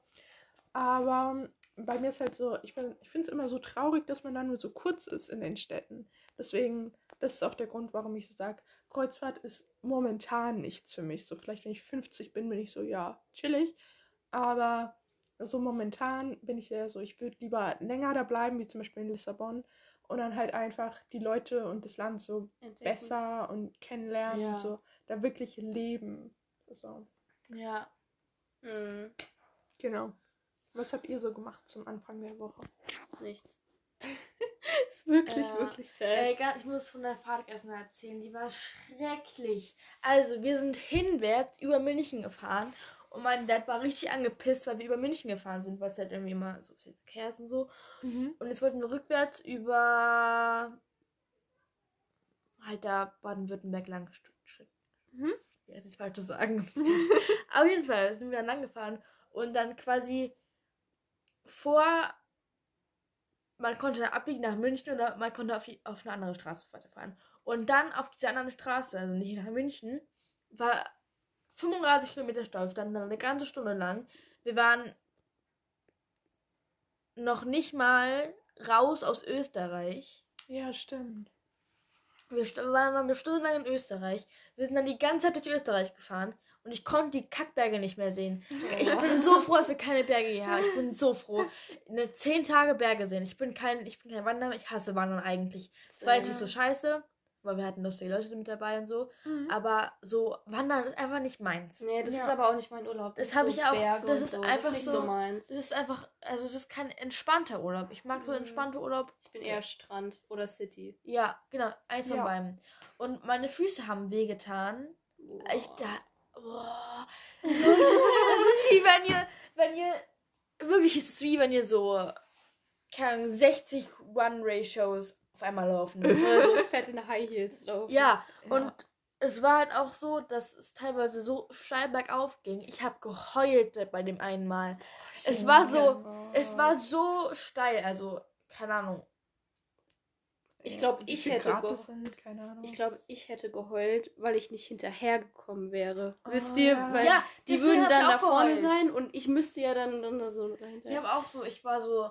Aber ähm, bei mir ist halt so, ich, bin- ich finde es immer so traurig, dass man dann nur so kurz ist in den Städten. Deswegen, das ist auch der Grund, warum ich so sage, Kreuzfahrt ist momentan nichts für mich. So, vielleicht wenn ich 50 bin, bin ich so, ja, chillig. Aber so momentan bin ich sehr so, ich würde lieber länger da bleiben, wie zum Beispiel in Lissabon. Und dann halt einfach die Leute und das Land so Entdecken. besser und kennenlernen Ja. und so da wirklich leben. So, Ja. Mhm. genau. Was habt ihr so gemacht zum Anfang der Woche? Nichts. (laughs) ist wirklich, Äh, wirklich sad. Äh, ich muss von der Fahrt erst mal erzählen. Die war schrecklich. Also, wir sind hinwärts über München gefahren. Und mein Dad war richtig angepisst, weil wir über München gefahren sind, weil es halt irgendwie immer so viel Verkehr ist und so. Und jetzt wollten wir rückwärts über halt da Baden-Württemberg lang. Mhm. Ja, ist jetzt falsch zu sagen. (laughs) Auf jeden Fall sind wir dann lang gefahren und dann quasi vor man konnte abbiegen nach München oder man konnte auf, die, auf eine andere Straße weiterfahren. Und dann auf dieser anderen Straße, also nicht nach München, war 35 Kilometer Stau, standen dann eine ganze Stunde lang. Wir waren noch nicht mal raus aus Österreich. Ja, stimmt. Wir waren dann eine Stunde lang in Österreich. Wir sind dann die ganze Zeit durch Österreich gefahren und ich konnte die Kackberge nicht mehr sehen. Ich bin so froh, dass wir keine Berge hier haben. Ich bin so froh. Eine 10 Tage Berge sehen. Ich bin kein, ich bin kein Wanderer, ich hasse Wandern eigentlich. Das war jetzt nicht so scheiße, weil wir hatten lustige Leute mit dabei und so. Mhm. Aber so Wandern ist einfach nicht meins. Nee, das Ja. ist aber auch nicht mein Urlaub. Das ist hab so ich auch- Berge das ist so. einfach das ist nicht so- so meins. Das ist einfach, also das ist kein entspannter Urlaub. Ich mag so Mhm. entspannte Urlaub. Ich bin eher Strand oder City. Ja, genau, eins von Ja. beiden. Und meine Füße haben wehgetan. Boah. Ich da. Boah. Leute, das ist wie wenn ihr, wenn ihr. Wirklich ist es wie wenn ihr so. Keine Ahnung, 60 One-Ray-Shows auf einmal laufen müsst. Oder so fett in High Heels laufen. Ja, Ja. und es war halt auch so, dass es teilweise so steil bergauf ging. Ich habe geheult bei dem einen Mal. Es war so. Es war so steil, also, keine Ahnung. Ich glaub, Wie ich hätte Grad ge- das sind, keine Ahnung. Ich glaube, ich hätte geheult, weil ich nicht hinterhergekommen wäre. Ah, Wisst ihr? ja. Weil Ja, die würden hab dann da vorne geheult. sein und ich müsste ja dann, dann da so dahinter. Ich habe auch so, ich war so,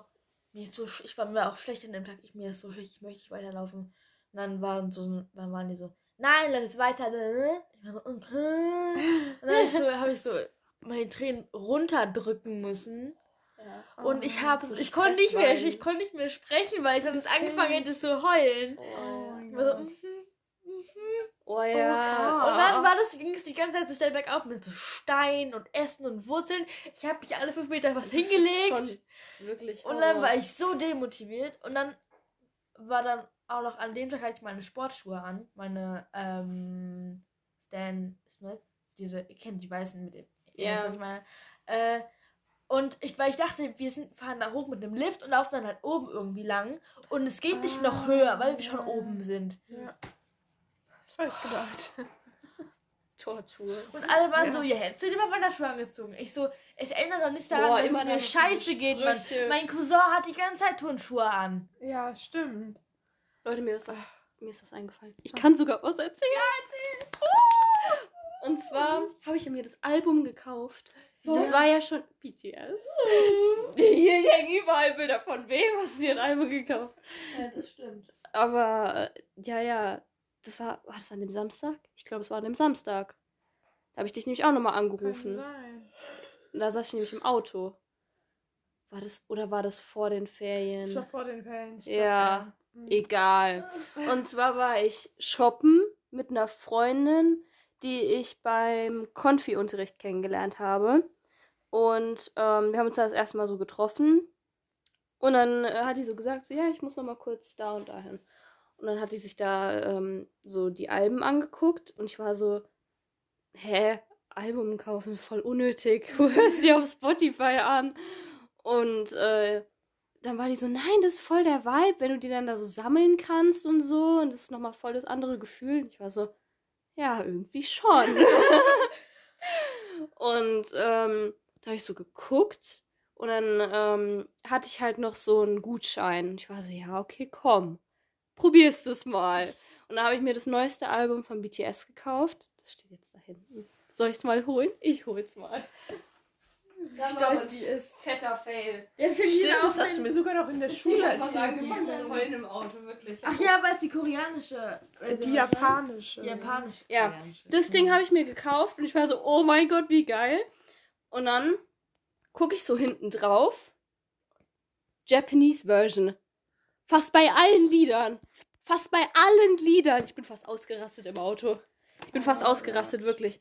mir ist so, ich war mir auch schlecht an dem Tag, ich mir ist so schlecht, ich möchte nicht weiterlaufen. Und dann waren so, dann waren die so, nein, lass es weiter. Ich war so. Und dann hab ich so, habe ich so meine Tränen runterdrücken müssen. Ja. Und ich Oh, habe, so ich konnte nicht mehr, ich konnte nicht mehr sprechen, weil ich sonst angefangen hätte zu heulen. Oh, war so, Gott. mhm, mhm. oh ja. Und dann war das, ging es die ganze Zeit so schnell bergauf mit so Stein und Essen und Wurzeln. Ich habe mich alle fünf Meter was Das hingelegt. Wirklich. Und dann Horror. war ich so demotiviert und dann war dann auch noch an dem Tag hatte ich meine Sportschuhe an, meine ähm, Stan Smith, diese, ihr kennt die weißen mit dem, Ja. wisst, was ich meine. Äh, und ich, weil ich dachte, wir sind, fahren da hoch mit dem Lift und laufen dann halt oben irgendwie lang. Und es geht nicht noch Ah, höher, weil wir schon ja. oben sind. Ja. Das hab ich gedacht. (laughs) Tortur. Und alle waren Ja. so, ja, hättest dir mal Wanderschuhe angezogen? Ich so, es ändert doch nichts daran, Boah, dass immer es mir scheiße geht. Mann. Mein Cousin hat die ganze Zeit Turnschuhe an. Ja, stimmt. Leute, mir ist, das, mir ist was eingefallen. Ich kann sogar was erzählen. Und zwar habe ich mir das Album gekauft. Das war ja schon BTS. (laughs) Hier hängen überall Bilder von wem hast du dir ein Album gekauft? Ja, das stimmt. Aber äh, ja, ja, das war, war das an dem Samstag? Ich glaube, es war an dem Samstag. Da habe ich dich nämlich auch nochmal Kann angerufen. sein. Da saß ich nämlich im Auto. War das, oder war das vor den Das war Ferien? vor den Ferien. Ja, glaub, Mhm. Egal. (laughs) Und zwar war ich shoppen mit einer Freundin, die ich beim Konfi-Unterricht kennengelernt habe. Und ähm, wir haben uns da das erste Mal so getroffen. Und dann äh, hat die so gesagt, so, ja, ich muss noch mal kurz da und dahin. Und dann hat die sich da ähm, so die Alben angeguckt und ich war so, hä, Album kaufen, voll unnötig. Wo hörst du auf Spotify an? Und äh, dann war die so, nein, das ist voll der Vibe, wenn du die dann da so sammeln kannst und so. Und das ist nochmal voll das andere Gefühl. Und ich war so, ja, irgendwie schon. (laughs) und ähm, da habe ich so geguckt und dann ähm, hatte ich halt noch so einen Gutschein. Und ich war so, ja, okay, komm, probierst es mal. Und da habe ich mir das neueste Album von BTS gekauft. Das steht jetzt da hinten. Soll ich es mal holen? Ich hol's mal. Stolz, die ist fetter Fail. Jetzt finde ich das hast du mir sogar noch in der Schule Ich erzählt. angefangen zu heulen im Auto, wirklich. Ach ja, weil es die koreanische. Version Die ist, japanische. Die japanische. Ja, koreanische. Das Ding habe ich mir gekauft und ich war so, oh mein Gott, wie geil. Und dann gucke ich so hinten drauf. Japanese Version. Fast bei allen Liedern. Fast bei allen Liedern. Ich bin fast ausgerastet im Auto. Ich bin fast Oh ausgerastet, wirklich.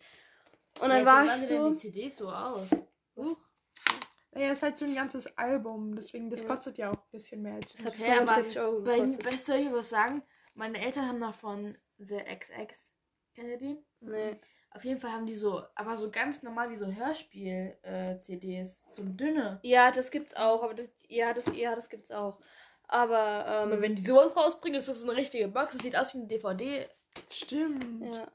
Und dann Ja, war ich sehen so. die CDs so aus? Huch. Naja, ist halt so ein ganzes Album, deswegen, das Ja. kostet ja auch ein bisschen mehr als Das hat Okay, aber 45 Euro Bei, weißt du, soll ich was sagen? Meine Eltern haben noch von The XX. Kennt ihr die? Nee. Auf jeden Fall haben die so, aber so ganz normal wie so Hörspiel-CDs. so dünne. Ja, das gibt's auch, aber das, ja, das, ja, das gibt's auch. Aber, ähm, Aber wenn die sowas rausbringen, ist das eine richtige Box. Das sieht aus wie eine DVD. Stimmt. Ja.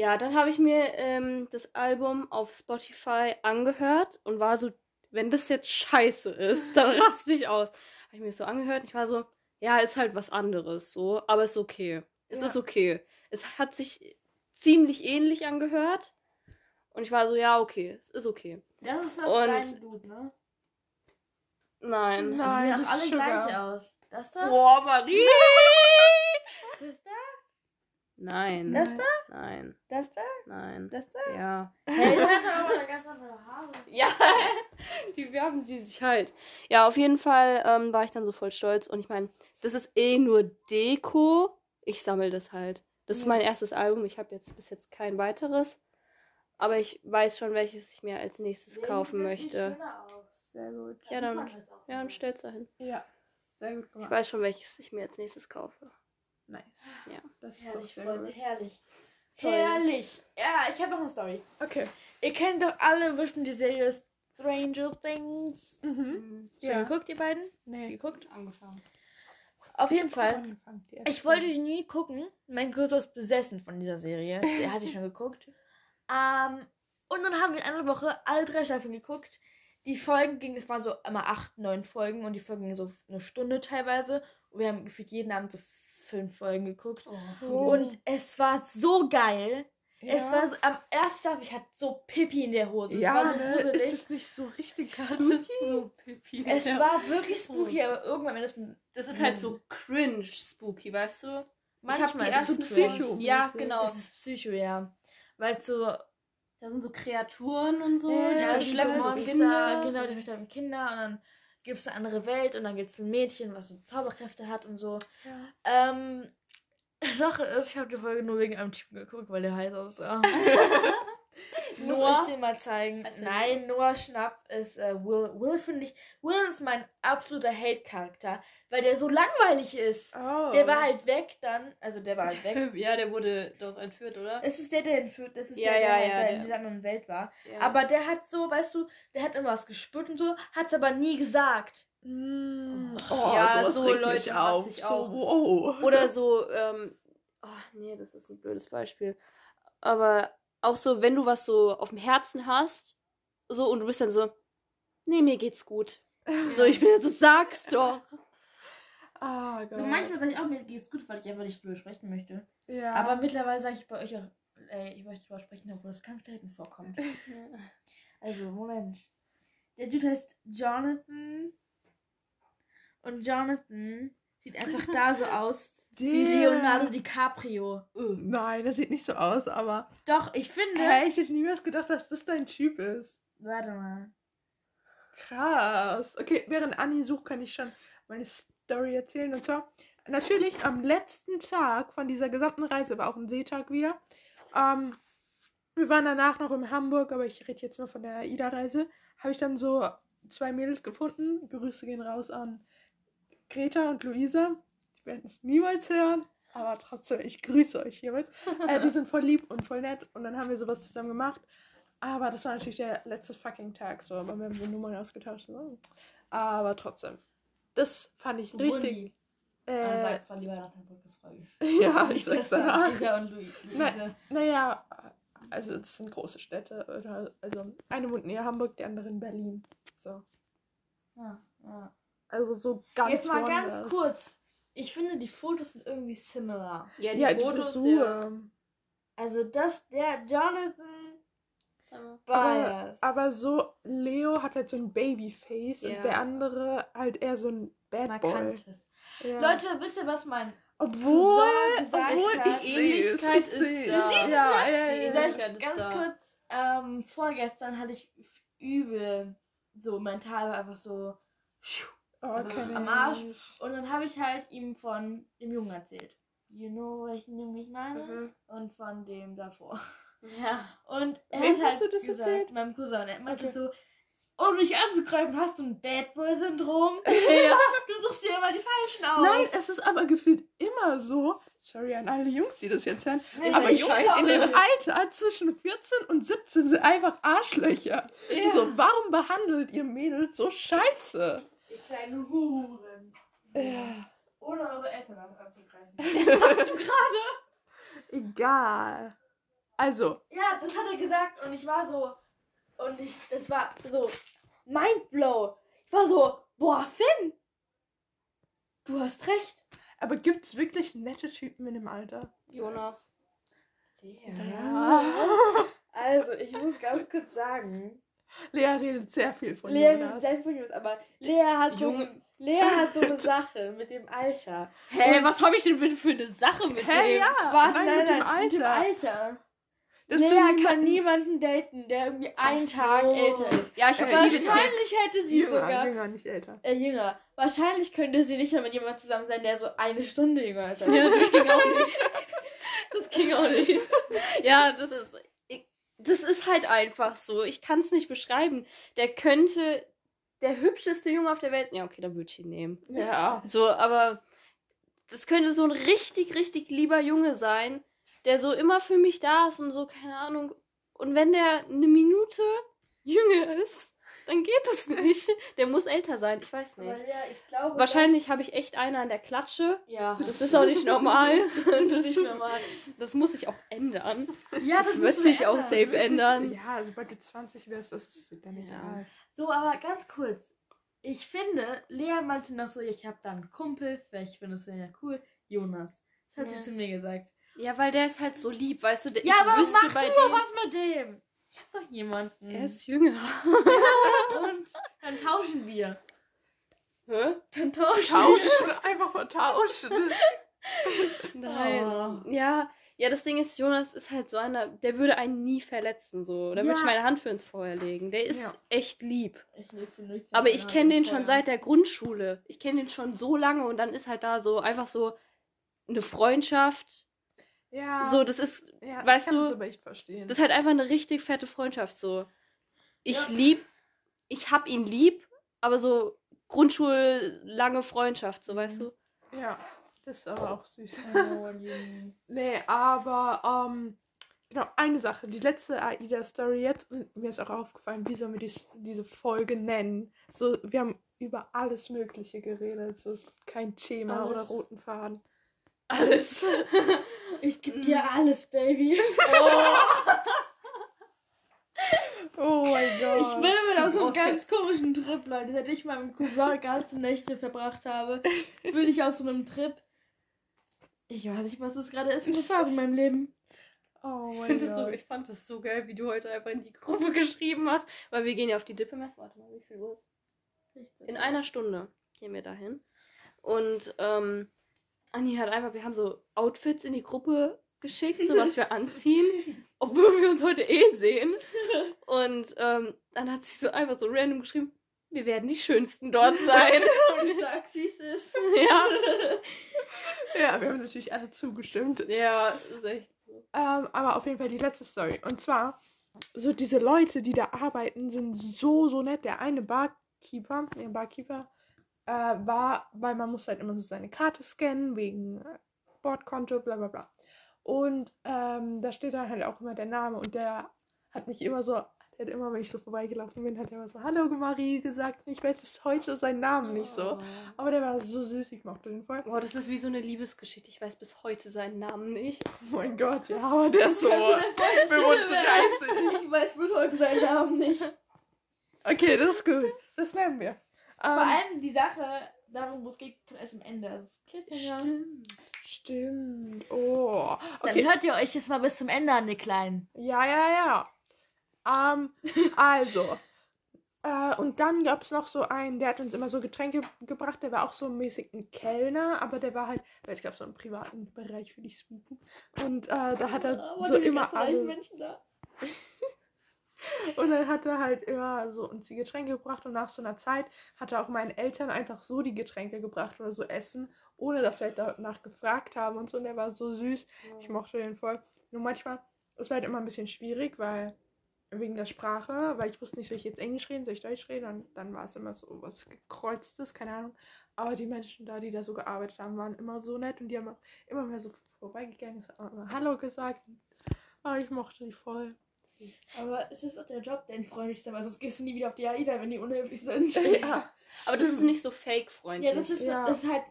Ja, dann habe ich mir ähm, das Album auf Spotify angehört und war so, wenn das jetzt scheiße ist, dann (laughs) raste ich aus. Habe ich mir das so angehört und ich war so, ja, ist halt was anderes, so, aber ist okay. Es Ja. ist okay. Es hat sich ziemlich ähnlich angehört und ich war so, ja, okay, es ist okay. Das ist doch dein dein Blut, ne? Nein. Die Nein, sehen das auch alle ist gleich Sugar. aus. Das da? Boah, Marie! (laughs) Das da? Nein. Das da? Nein. Das da? Nein. Das da? Ja. Hey, der (laughs) hat aber eine ganz andere Haare. Ja, (laughs) die werben die sich halt. Ja, auf jeden Fall ähm, war ich dann so voll stolz. Und ich meine, das ist eh nur Deko. Ich sammle das halt. Das ist Ja. mein erstes Album. Ich habe jetzt bis jetzt kein weiteres. Aber ich weiß schon, welches ich mir als nächstes kaufen möchte. Sehr gut. Ja, dann, ja, dann stell's da hin. Ja, sehr gut Ich gemacht. weiß schon, welches ich mir als nächstes kaufe. Nice. Ja. Das ist doch Herrlich, sehr Freunde, gut. herrlich. Toll. Herrlich. Ja, ich habe noch eine Story. Okay. Ihr kennt doch alle bestimmt die Serie Stranger Things. Mhm. Schon Ja. geguckt, ihr beiden? Nee. Geguckt? Angefangen. Auf jeden Ich hab Fall. Ich wollte die nie gucken. Mein Cousin ist besessen von dieser Serie. Der hatte ich schon geguckt. (laughs) Ähm, und dann haben wir in einer Woche alle drei Staffeln geguckt. Die Folgen gingen, es waren so immer acht, neun Folgen und die Folgen gingen so eine Stunde teilweise. Und wir haben gefühlt jeden Abend so fünf Folgen geguckt. Oh. Und es war so geil. Ja. Es war so, am ersten Staffel, ich hatte so Pipi in der Hose. ja, es war so ne? gruselig. Ist es nicht so richtig spooky? so pipi. Es Ja. war wirklich spooky, aber irgendwann, wenn das Das ist halt so cringe spooky, weißt du? manchmal die ist es ersten Psycho. Ja, genau. Es ist Psycho, ja. Weil so Da sind so Kreaturen und so. Ja, die verschleppen so Kinder. genau, die versterben Kinder und dann gibt es eine andere Welt und dann gibt es ein Mädchen, was so Zauberkräfte hat und so. Ja. Ähm, (laughs) Sache ist, ich habe die Folge nur wegen einem Typen geguckt, weil der heiß aussah. (laughs) muss Noah? euch den mal zeigen. Der Nein, Noah Schnapp ist äh, Will. Will finde ich. Will ist mein absoluter Hate-Charakter, weil der so langweilig ist. Oh. Der war halt weg dann. Also der war halt weg. (laughs) Ja, der wurde doch entführt, oder? Es ist der, der entführt, das ist Ja, der, der, ja, halt ja, da der- in dieser anderen Welt war. Ja. Aber der hat so, weißt du, der hat immer was gespürt und so, hat es aber nie gesagt. Mm, Ja, sowas so regt Leute auf. ich So, auch. wow. Oder so, ähm, oh, nee, das ist ein blödes Beispiel. Aber auch so, wenn du was so auf dem Herzen hast, so, und du bist dann so, nee, mir geht's gut. So, ich bin so, sag's (laughs) doch. Ah, Gott. So manchmal sage ich auch, mir geht's gut, weil ich einfach nicht drüber sprechen möchte. Ja. Aber mittlerweile sage ich bei euch auch, ey, ich möchte drüber sprechen, obwohl das ganz selten vorkommt. (laughs) Also, Moment. Der Dude heißt Jonathan. Und Jonathan sieht einfach da so (laughs) aus wie Leonardo DiCaprio. Nein, das sieht nicht so aus, aber. Doch, ich finde. Hä, ich hätte niemals gedacht, dass das dein Typ ist. Warte mal. Krass. Okay, während Anni sucht, kann ich schon meine Story erzählen. Und zwar, natürlich am letzten Tag von dieser gesamten Reise, war auch ein Seetag wieder. Ähm, wir waren danach noch in Hamburg, aber ich rede jetzt nur von der AIDA-Reise. Habe ich dann so zwei Mädels gefunden. Grüße gehen raus an Greta und Luisa. Die werden es niemals hören. Aber trotzdem, ich grüße euch hiermit. Äh, die sind voll lieb und voll nett. Und dann haben wir sowas zusammen gemacht. Aber das war natürlich der letzte fucking Tag, so. Aber wir haben die Nummern ausgetauscht. So. Aber trotzdem. Das fand ich richtig. Ah, Äh, das war die Weihnachten-Podcast-Folge. (laughs) ja, (laughs) ich sag's danach. Lisa und Louis. Luise. Naja, also es sind große Städte. Oder, also eine wohnt näher Hamburg, die andere in Berlin. So. Ja, ja. Also so ganz Jetzt mal ganz kurz. Ich finde, die Fotos sind irgendwie similar. Ja, die Ja, die Fotos, Frisur. Also, das, der Jonathan ja. Aber, Bias. aber so, Leo hat halt so ein Babyface Ja. und der andere halt eher so ein Bad Boy. markantes. Ja. Leute, wisst ihr, was mein obwohl, obwohl hat? ich Die Ähnlichkeit ich ist da. Du siehst es, ja, ja, ja, Das, ganz da. kurz, ähm, vorgestern hatte ich übel so mental war einfach so. Oh, am Arsch. ich. Und dann habe ich halt ihm von dem Jungen erzählt. You know, welchen Jungen ich meine? Mhm. Und von dem davor. Ja. Und er Wem hat hast halt du das gesagt, erzählt? meinem Cousin. Er meinte Okay. so, um dich anzugreifen, hast du ein Bad Boy-Syndrom? (laughs) ja. Du suchst dir immer die Falschen aus. Nein, es ist aber gefühlt immer so. Sorry an alle Jungs, die das jetzt hören. Nee, aber Jungs weiß in dem Alter zwischen 14 und 17 sind einfach Arschlöcher. Ja. So, warum behandelt ihr Mädels so scheiße? Ihr kleinen Huren. Ja. Ohne eure Eltern anzugreifen. (laughs) Hast du gerade? Egal. Also, Ja, das hat er gesagt und ich war so. Und ich, das war so. Mindblow. Ich war so, boah, Finn! Du hast recht. aber gibt es wirklich nette Typen in dem Alter? Jonas. Ja. Also, ich muss ganz kurz sagen. Lea redet sehr viel von Lea Jonas. sehr von Jungs, aber Lea hat so. Lea hat so eine Sache mit dem Alter. Hä, was habe ich denn bitte für eine Sache mit Hä, dem? ja, Was? nein, Nein, mit dem nein, mit dem Alter. Alter. Das Lea sind kann niemanden daten, der irgendwie einen Ach Tag so. älter ist. Ja, ich habe Äh, viele Tipps. Wahrscheinlich hätte sie jünger, sogar. jünger, nicht älter. Äh, jünger. Wahrscheinlich könnte sie nicht mehr mit jemandem zusammen sein, der so eine Stunde jünger ist. (laughs) Ja, das ging auch nicht. Das ging auch nicht. Ja, das ist. Das ist halt einfach so. Ich kann es nicht beschreiben. Der könnte der hübscheste Junge auf der Welt. Ja, okay, dann würde ich ihn nehmen. Ja. So, aber das könnte so ein richtig, richtig lieber Junge sein, der so immer für mich da ist und so, keine Ahnung. Und wenn der eine Minute jünger ist, dann geht es (laughs) nicht. Der muss älter sein, ich weiß nicht. ja, ich glaube. Wahrscheinlich habe ich echt eine an der Klatsche. Ja. Das ist auch nicht normal. (laughs) Das ist nicht normal. Das muss sich auch ändern. Ja, Das, musst wird sich auch ändern. safe Das wird sich- ändern. Ja, sobald du 20 wirst, das ist dann Ja. egal. So, aber ganz kurz. Ich finde, Lea meinte noch so, ich habe da einen Kumpel, vielleicht findest du ihn ja cool. Jonas. Das hat Ja. sie zu mir gesagt. Ja, weil der ist halt so lieb, weißt du? Der, Ja, ich aber wüsste mach bei du dem. was mit dem. Ich hab doch jemanden. Er ist jünger. (laughs) Und dann tauschen wir. Hä? Dann tauschen Tauschen, einfach mal tauschen. (laughs) Nein. Oh. Ja, ja, das Ding ist, Jonas ist halt so einer, der würde einen nie verletzen, so. Da würde ich Ja. meine Hand für ins Feuer legen. Der ist Ja. echt lieb. Ich nicht Aber ich kenne den schon seit der Grundschule. Ich kenne den schon so lange und dann ist halt da so einfach so eine Freundschaft. Ja. So, das ist, ja, weißt ich kann du, das aber echt verstehen. das ist halt einfach eine richtig fette Freundschaft so. Ich Ja. lieb, ich hab ihn lieb, aber so Grundschullange Freundschaft, so weißt du. ja, das ist aber auch süß. Oh. (laughs) Nee, aber ähm, genau, eine Sache. Die letzte AIDA-Story jetzt, und mir ist auch aufgefallen, wie sollen wir dies, diese Folge nennen? So, wir haben über alles Mögliche geredet. So, es gibt kein Thema oder Alles. roten Faden. Alles. (laughs) Ich geb dir alles, Baby. (laughs) Oh mein Gott. Ich bin mit auf so einem Ausge- ganz komischen Trip, Leute. Seit ich meinem Cousin ganze Nächte verbracht habe, bin ich auf so einem Trip. Ich weiß nicht, was das gerade ist für eine Phase in meinem Leben. Oh mein Findest Gott. du, ich fand das so geil, wie du heute einfach in die Gruppe (laughs) geschrieben hast, weil wir gehen ja auf die Dippemesse. Warte mal, wie viel Uhr ist? In einer Stunde gehen wir dahin. Und ähm, Anni hat einfach, wir haben so Outfits in die Gruppe geschickt, so was wir (laughs) anziehen, obwohl wir uns heute eh sehen. Und ähm, dann hat sie so einfach so random geschrieben, wir werden die Schönsten dort sein. (laughs) Und ich (laughs) sag's, wie es ist. ja. Ja, wir haben natürlich alle zugestimmt. Ja, ist echt so. Ähm, aber auf jeden Fall die letzte Story. Und zwar, so diese Leute, die da arbeiten, sind so, so nett. Der eine Barkeeper, der Barkeeper, äh, war, weil man muss halt immer so seine Karte scannen, wegen äh, Bordkonto, bla bla bla. Und ähm, da steht dann halt auch immer der Name und der hat mich immer so, der hat immer, wenn ich so vorbeigelaufen bin, hat er immer so, Hallo Marie gesagt. Ich weiß bis heute seinen Namen nicht so. Aber der war so süß, ich mochte den voll. Boah, das ist wie so eine Liebesgeschichte. Ich weiß bis heute seinen Namen nicht. Oh mein Gott, ja, aber der ist so Kannst du dir vorstellen? 35. Ich weiß bis heute seinen Namen nicht. Okay, das ist gut. Das nehmen wir. Vor Ähm, allem die Sache, darum, wo es geht, erst am Ende. Also, ist Cliffhanger. Stimmt. Oh. Dann Okay. hört ihr euch jetzt mal bis zum Ende an, die Kleinen. Ja, ja, ja. Ähm, (laughs) also. Äh, und dann gab es noch so einen, der hat uns immer so Getränke gebracht. Der war auch so mäßig ein Kellner, aber der war halt, weil es gab so einen privaten Bereich für die Sweeten. Und äh, da hat er so immer alles. (laughs) Und dann hat er halt immer so uns die Getränke gebracht und nach so einer Zeit hat er auch meinen Eltern einfach so die Getränke gebracht oder so Essen, ohne dass wir halt danach gefragt haben und so. Und der war so süß. Ich mochte den voll. Nur manchmal, es war halt immer ein bisschen schwierig, weil wegen der Sprache, weil ich wusste nicht, soll ich jetzt Englisch reden, soll ich Deutsch reden? Und dann war es immer so was gekreuztes, keine Ahnung. Aber die Menschen da, die da so gearbeitet haben, waren immer so nett und die haben immer mehr so vorbeigegangen, haben immer Hallo gesagt. Aber ich mochte die voll. Aber es ist auch der Job, den freundlich ist, weil sonst gehst du nie wieder auf die AIDA, wenn die unhöflich sind. (laughs) Ja, Aber das ist nicht so fake-freundlich. Ja, das ist, Ja. das ist halt,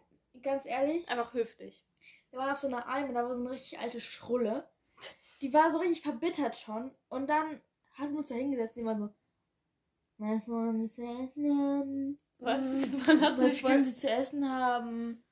ganz ehrlich, einfach höflich. wir waren auf so einer Alm und da war so eine richtig alte Schrulle. Die war so richtig verbittert schon. Und dann hatten wir uns da hingesetzt und die waren so, was wollen sie zu essen haben? Was? (laughs) Hat Was sich wollen sie zu essen haben?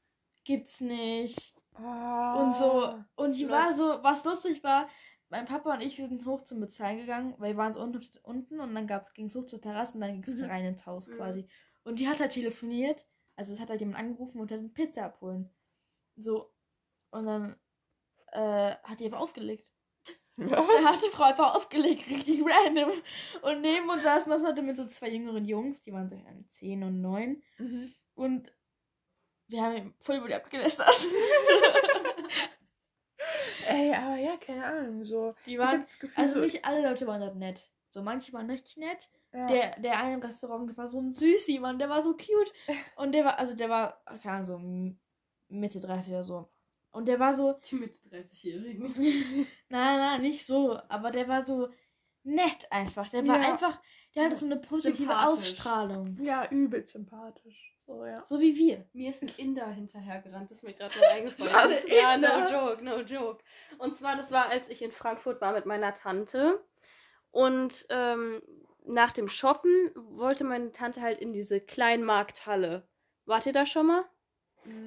Gibt's nicht. Ah. Und so. Und die Los. war so, was lustig war, mein Papa und ich, wir sind hoch zum Bezahlen gegangen, weil wir waren so unten, unten und dann ging es hoch zur Terrasse und dann ging es Mhm. rein ins Haus Mhm. quasi. Und die hat halt telefoniert, also es hat halt jemand angerufen und hat eine Pizza abholen. So. Und dann äh, hat die einfach aufgelegt. (laughs) Da hat Was? die Frau einfach aufgelegt, richtig random. Und neben uns saßen das heute mit so zwei jüngeren Jungs, die waren so ja, 10 und 9. Mhm. Und wir haben voll über die abgelästert. (laughs) (laughs) Ey, aber ja, keine Ahnung. So. Die Ich hab waren, das Gefühl, also so, nicht alle Leute waren dort nett. So manche waren nicht nett. ja. Der, der eine im Restaurant war so ein Süßi, Mann, der war so cute. (laughs) Und der war, also der war, keine Ahnung, so Mitte 30 oder so. Und der war so, (laughs) Die Mitte 30-Jährigen. (laughs) nein, nein, nicht so, aber der war so nett einfach. Der war Ja. einfach, der hatte so eine positive. Ausstrahlung. ja, übel sympathisch. So, ja. So wie wir. Mir ist ein Inder hinterhergerannt, das ist mir gerade noch eingefallen. Was? (laughs) Ja, no Inder? joke, no joke. Und zwar, das war, als ich in Frankfurt war mit meiner Tante. Und ähm, nach dem Shoppen wollte meine Tante halt in diese Kleinmarkthalle. Wart ihr da schon mal?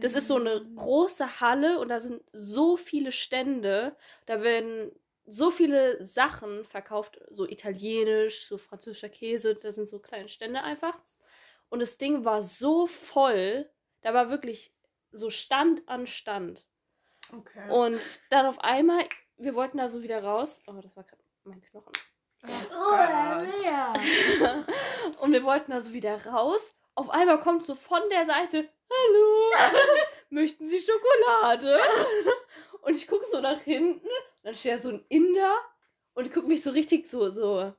Das ist so eine große Halle und da sind so viele Stände. Da werden so viele Sachen verkauft, so italienisch, so französischer Käse. Da sind so kleine Stände einfach. Und das Ding war so voll. Da war wirklich so Stand an Stand. Okay. Und dann auf einmal, wir wollten da so wieder raus. Oh, das war gerade mein Knochen. Oh. Lea. (laughs) Und wir wollten da so wieder raus. Auf einmal kommt so von der Seite, hallo, (laughs) möchten Sie Schokolade? (laughs) und ich gucke so nach hinten. Dann steht da so ein Inder und guckt mich so richtig so, so,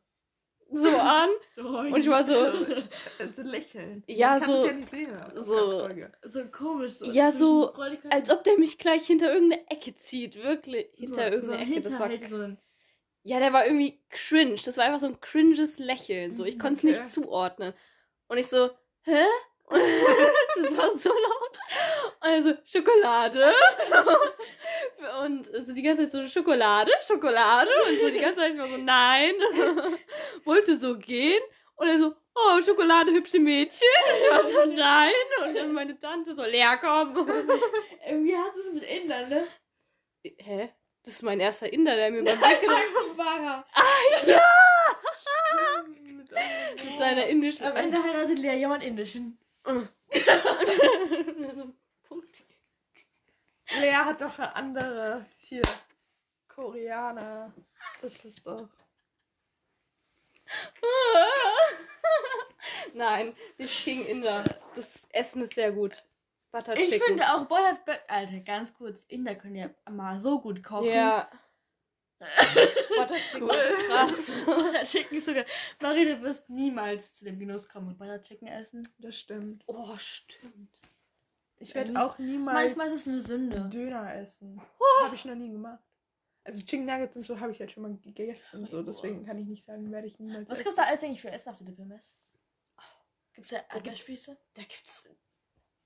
so (laughs) an. Und ich war so, (laughs) So lächeln. Ja, Man kann so- es ja nicht sehen. so- so komisch. So Ja, so, als ob der mich gleich hinter irgendeine Ecke zieht. Wirklich. Hinter so, irgendeine so Ecke. Das war, so ein ja, der war irgendwie cringe. Das war einfach so ein cringes Lächeln. So, ich konnte es Okay. nicht zuordnen. Und ich so, hä? (laughs) Das war so laut. Also, Schokolade. (laughs) Und so die ganze Zeit so, Schokolade, Schokolade. Und so die ganze Zeit ich war so, nein. (laughs) Wollte so gehen. Und er so, oh, Schokolade, hübsche Mädchen. Ich war so, nein. Und dann meine Tante so, leer kommen. Irgendwie hast du es mit Indern, ne? Hä? Das ist mein erster Inder, der mir beim Weg Taxifahrer. Mit mit seiner indischen Am Ende heiratet Lea jemand Indischen. Punkt. Lea (laughs) hat doch eine andere hier. Koreaner. Das ist doch. (laughs) Nein, nicht gegen Inder. Das Essen ist sehr gut. Butter Ich Chicken. finde auch Be Alter, ganz kurz, Inder können ja mal so gut kochen. Ja. Butter Chicken ist krass. Butter Chicken ist sogar. Marie, du wirst niemals zu dem Genuss kommen und Butter Chicken essen. Das stimmt. Oh, stimmt. Ich werde auch niemals Manchmal ist es eine Sünde. Döner essen. Habe ich noch nie gemacht. Also Chicken Nuggets und so habe ich halt schon mal gegessen. So, deswegen kann ich nicht sagen, werde ich niemals Was essen. gibt's da alles eigentlich für Essen auf der Dippelmess? Gibt's da gibt's- Erdbeerspieße? Da gibt's.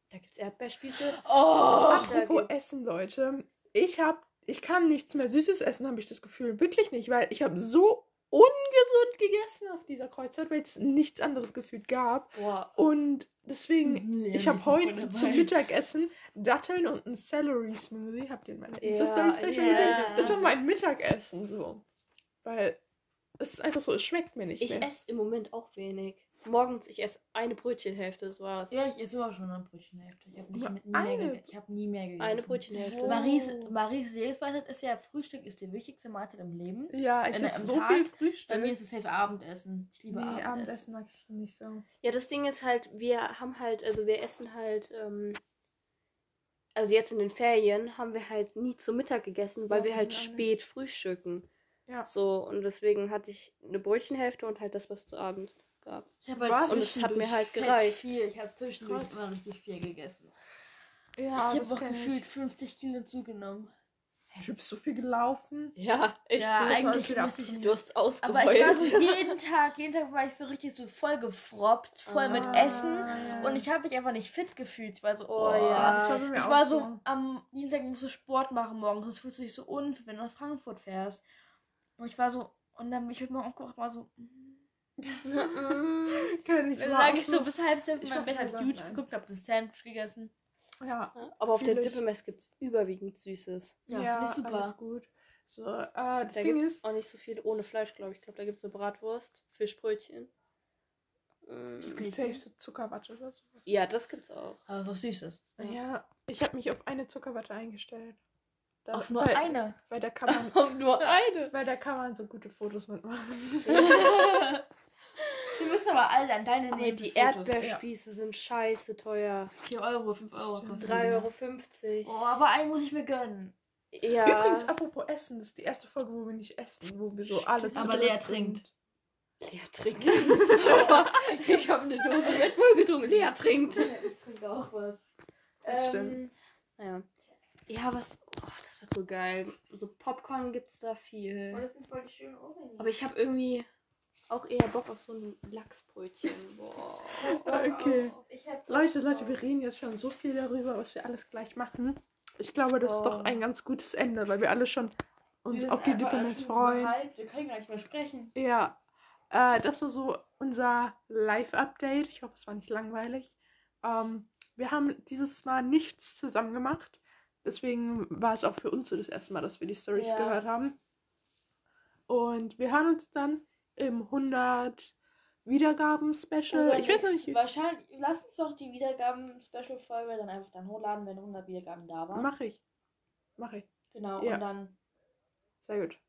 Da gibt's Erdbeerspieße. Oh! Apropos da Essen, Leute. Ich habe, ich kann nichts mehr Süßes essen, habe ich das Gefühl. Wirklich nicht, weil ich habe so ungesund gegessen auf dieser Kreuzfahrt, weil es nichts anderes gefühlt gab. Boah. Und deswegen, Mhm, ich habe heute zum Mittagessen Datteln und ein Celery Smoothie. Habt ihr in meiner Insta-Story vielleicht schon gesehen? Das war mein Mittagessen so. Weil es ist einfach so, es schmeckt mir nicht Ich mehr. esse im Moment auch wenig. Morgens, ich esse eine Brötchenhälfte, das war's. Ja, ich esse immer schon eine Brötchenhälfte. Ich habe nicht Aber mit, nie mehr, eine- gege- ich hab nie mehr gegessen. Eine Brötchenhälfte. Oh. Maries, Maries Lebensweisheit ist ja, Frühstück ist die wichtigste Mahlzeit im Leben. ja, ich esse so Tag- viel Frühstück. Bei mir ist es safe Abendessen. Ich liebe nee, Abendessen. Abendessen mag ich nicht so. Ja, das Ding ist halt, wir haben halt, also wir essen halt, ähm, also jetzt in den Ferien haben wir halt nie zu Mittag gegessen, weil Ja, wir halt spät frühstücken. Ja. So, und deswegen hatte ich eine Brötchenhälfte und halt das, was zu Abend gab. Ich habe Was? halt Und es hat mir halt gereicht. Viel. Ich habe zwischendurch Krass. immer richtig viel gegessen. Ja, ich habe auch gefühlt 50 Kilo zugenommen. Hey, du bist so viel gelaufen. Ja, echt. Ja, so. eigentlich müsste ich. Du hast ausgeheult. Aber ich war so (laughs) jeden Tag, jeden Tag war ich so richtig so voll gefroppt, voll mit Ah, Essen. ja. Und ich habe mich einfach nicht fit gefühlt. Ich war so, Oh, oh, ja. das war Ich war so, am Dienstag musst du Sport machen morgens, sonst fühlst du dich so unfit, wenn du nach Frankfurt fährst. Und ich war so, und dann bin ich heute Morgen aufgewacht, war so, mm. (laughs) Kann ich dann lag ich so bis halb zwölf in Ich meinem Bett, hab YouTube nein. geguckt, hab das Sandwich gegessen. Ja, Aber auf der. Dippemess gibt es überwiegend Süßes. Ja, ja, finde ich super. Alles gut. So, äh, das Da Ding ist, auch nicht so viel ohne Fleisch, glaube ich. Ich glaube, da gibt es so Bratwurst, Fischbrötchen. Das es gibt safe so Zuckerwatte oder so. Ja, das gibt's auch. Aber was Süßes. Ja, ich habe mich auf eine Zuckerwatte eingestellt. Da, Auf nur weil, eine. Weil da kann man, (laughs) Auf nur (laughs) eine. weil da kann man so gute Fotos mitmachen. Wir müssen aber alle an deine Nähe die Erdbeerspieße sind scheiße teuer. 4 Euro, 5 Euro. Stimmt. kosten die 3,50 wieder. Euro. Oh, aber einen muss ich mir gönnen. Ja. Übrigens, apropos Essen, das ist die erste Folge, wo wir nicht essen, wo wir so alle zu Aber Lea trinkt. Lea trinkt. (laughs) ich habe eine Dose Red Bull getrunken. Lea trinkt. Ich trinke auch was. Das stimmt. Naja. Ja, was. Oh, das wird so geil. So Popcorn gibt's da viel. Oh, das sind voll die schönen Ohrringe. Aber ich habe irgendwie auch eher Bock auf so ein Lachsbrötchen. Boah. (laughs) Okay. Leute, Leute, wir reden jetzt schon so viel darüber, was wir alles gleich machen. Ich glaube, das ist doch Oh. ein ganz gutes Ende, weil wir alle schon uns auf die so freuen. hyped, Wir können gar nicht mehr sprechen. Ja, äh, das war so unser Live-Update. Ich hoffe, es war nicht langweilig. Ähm, wir haben dieses Mal nichts zusammen gemacht. Deswegen war es auch für uns so das erste Mal, dass wir die Stories Ja. gehört haben. Und wir hören uns dann im 100 Wiedergaben-Special. Unser Ich weiß noch nächstes- nicht. Wahrscheinlich, lass uns doch die Wiedergaben-Special-Folge dann einfach dann hochladen, wenn 100 Wiedergaben da waren. Mach ich. Mach ich. Genau, Ja. und dann. Sehr gut.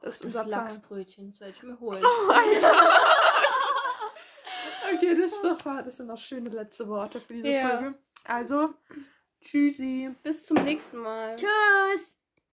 Das ist ist unser. Lachsbrötchen. Das werde ich mir holen. (laughs) okay, das, ist doch, das sind noch schöne letzte Worte für diese Ja. Folge. Also, tschüssi. Bis zum nächsten Mal. Tschüss!